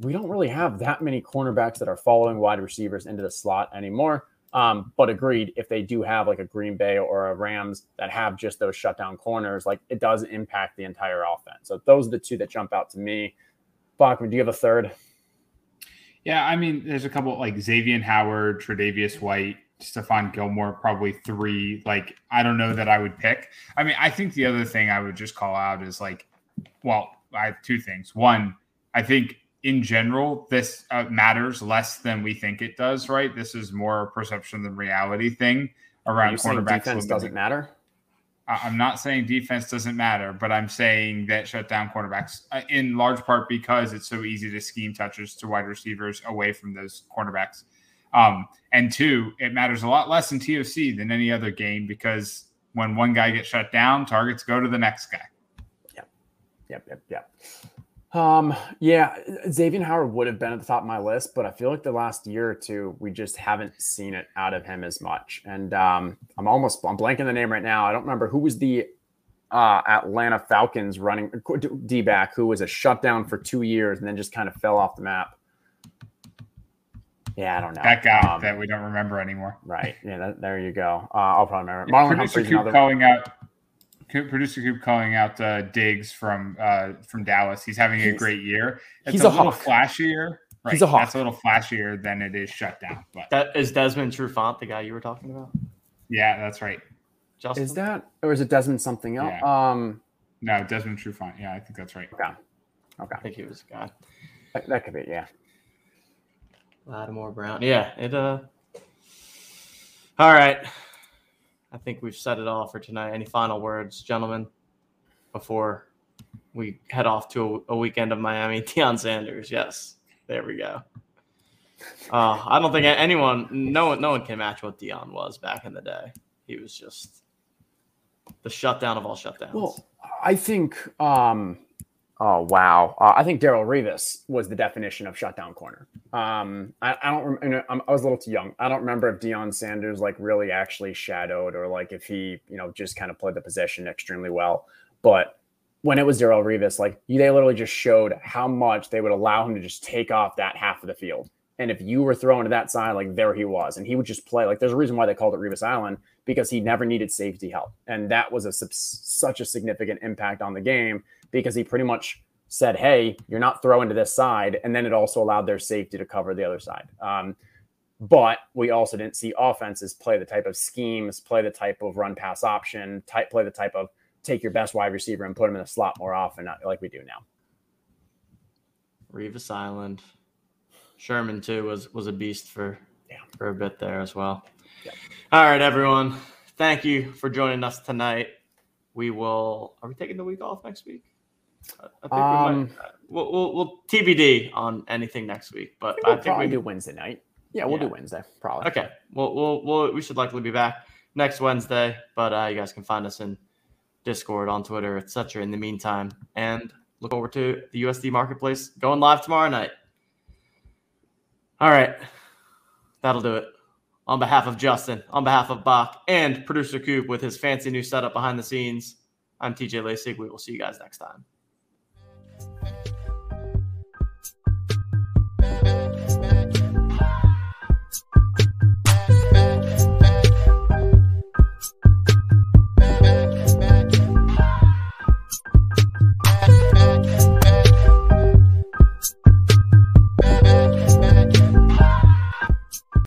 we don't really have that many cornerbacks that are following wide receivers into the slot anymore. Um, but agreed, if they do have like a Green Bay or a Rams that have just those shutdown corners, like it does impact the entire offense. So those are the two that jump out to me. Bachman, do you have a third? Yeah, I mean, there's a couple like Xavier Howard, Tre'Davious White, Stephon Gilmore, probably three. Like, I don't know that I would pick. I mean, I think the other thing I would just call out is like, well, I have two things. One, I think in general, this uh, matters less than we think it does, right? This is more a perception than reality thing around quarterbacks. Defense doesn't matter. I'm not saying defense doesn't matter, but I'm saying that shutdown cornerbacks, uh, in large part because it's so easy to scheme touches to wide receivers away from those cornerbacks. Um, and two, it matters a lot less in TOC than any other game because when one guy gets shut down, targets go to the next guy. Yep. Yep. Yep. Yep. Um, yeah, Xavier Howard would have been at the top of my list, but I feel like the last year or two we just haven't seen it out of him as much. And um, I'm almost I'm blanking the name right now. I don't remember who was the uh, Atlanta Falcons running D back who was a shutdown for two years and then just kind of fell off the map. Yeah, I don't know. That guy Um, that we don't remember anymore. Right. Yeah, that, there you go. Uh, I'll probably remember. Marlon Humphrey's Coop another. calling out. Coop- Producer Coop calling out uh, Diggs from uh, from Dallas. He's having a great year. It's he's a, a little hawk. flashier. Right. He's a hawk. That's a little flashier than it is shut down. But That is Desmond Trufant, the guy you were talking about. yeah, that's right. Justin, Is that or is it Desmond something else? Yeah. Um, No, Desmond Trufant. Yeah, I think that's right. okay, okay, I think he was a guy. that, that could be. Yeah. Lattimore Brown. Yeah, it uh all right. I think we've set it all for tonight. Any final words, gentlemen, before we head off to a, a weekend of Miami? Deion Sanders, yes. There we go. Uh, I don't think anyone, no one, no one can match what Deion was back in the day. He was just the shutdown of all shutdowns. Well, I think. Um, oh wow! Uh, I think Darrelle Revis was the definition of shutdown corner. Um, I, I don't. I was a little too young. I don't remember if Deion Sanders like really actually shadowed or like if he you know just kind of played the possession extremely well. But when it was Darrelle Revis, like they literally just showed how much they would allow him to just take off that half of the field. And if you were thrown to that side, like there he was, and he would just play. Like there's a reason why they called it Revis Island because he never needed safety help, and that was a such a significant impact on the game because he pretty much said, "Hey, you're not throwing to this side," and then it also allowed their safety to cover the other side. Um, but we also didn't see offenses play the type of schemes, play the type of run pass option, type play the type of take your best wide receiver and put him in the slot more often, not like we do now. Revis Island. Sherman too was was a beast for Yeah. for a bit there as well. Yeah. All right, everyone. Thank you for joining us tonight. We will. Are we taking the week off next week? I I think we Um, might. We'll, we'll, we'll TBD on anything next week, but We'll I think probably we do Wednesday night. Yeah, we'll Yeah. do Wednesday probably. Okay. Well, we'll, we'll we should likely be back next Wednesday, but uh, you guys can find us in Discord, on Twitter, etc. In the meantime, and look forward to the USD Marketplace going live tomorrow night. All right, that'll do it. On behalf of Justin, on behalf of Bach, and producer Coop with his fancy new setup behind the scenes, I'm TJ Lasig. We will see you guys next time.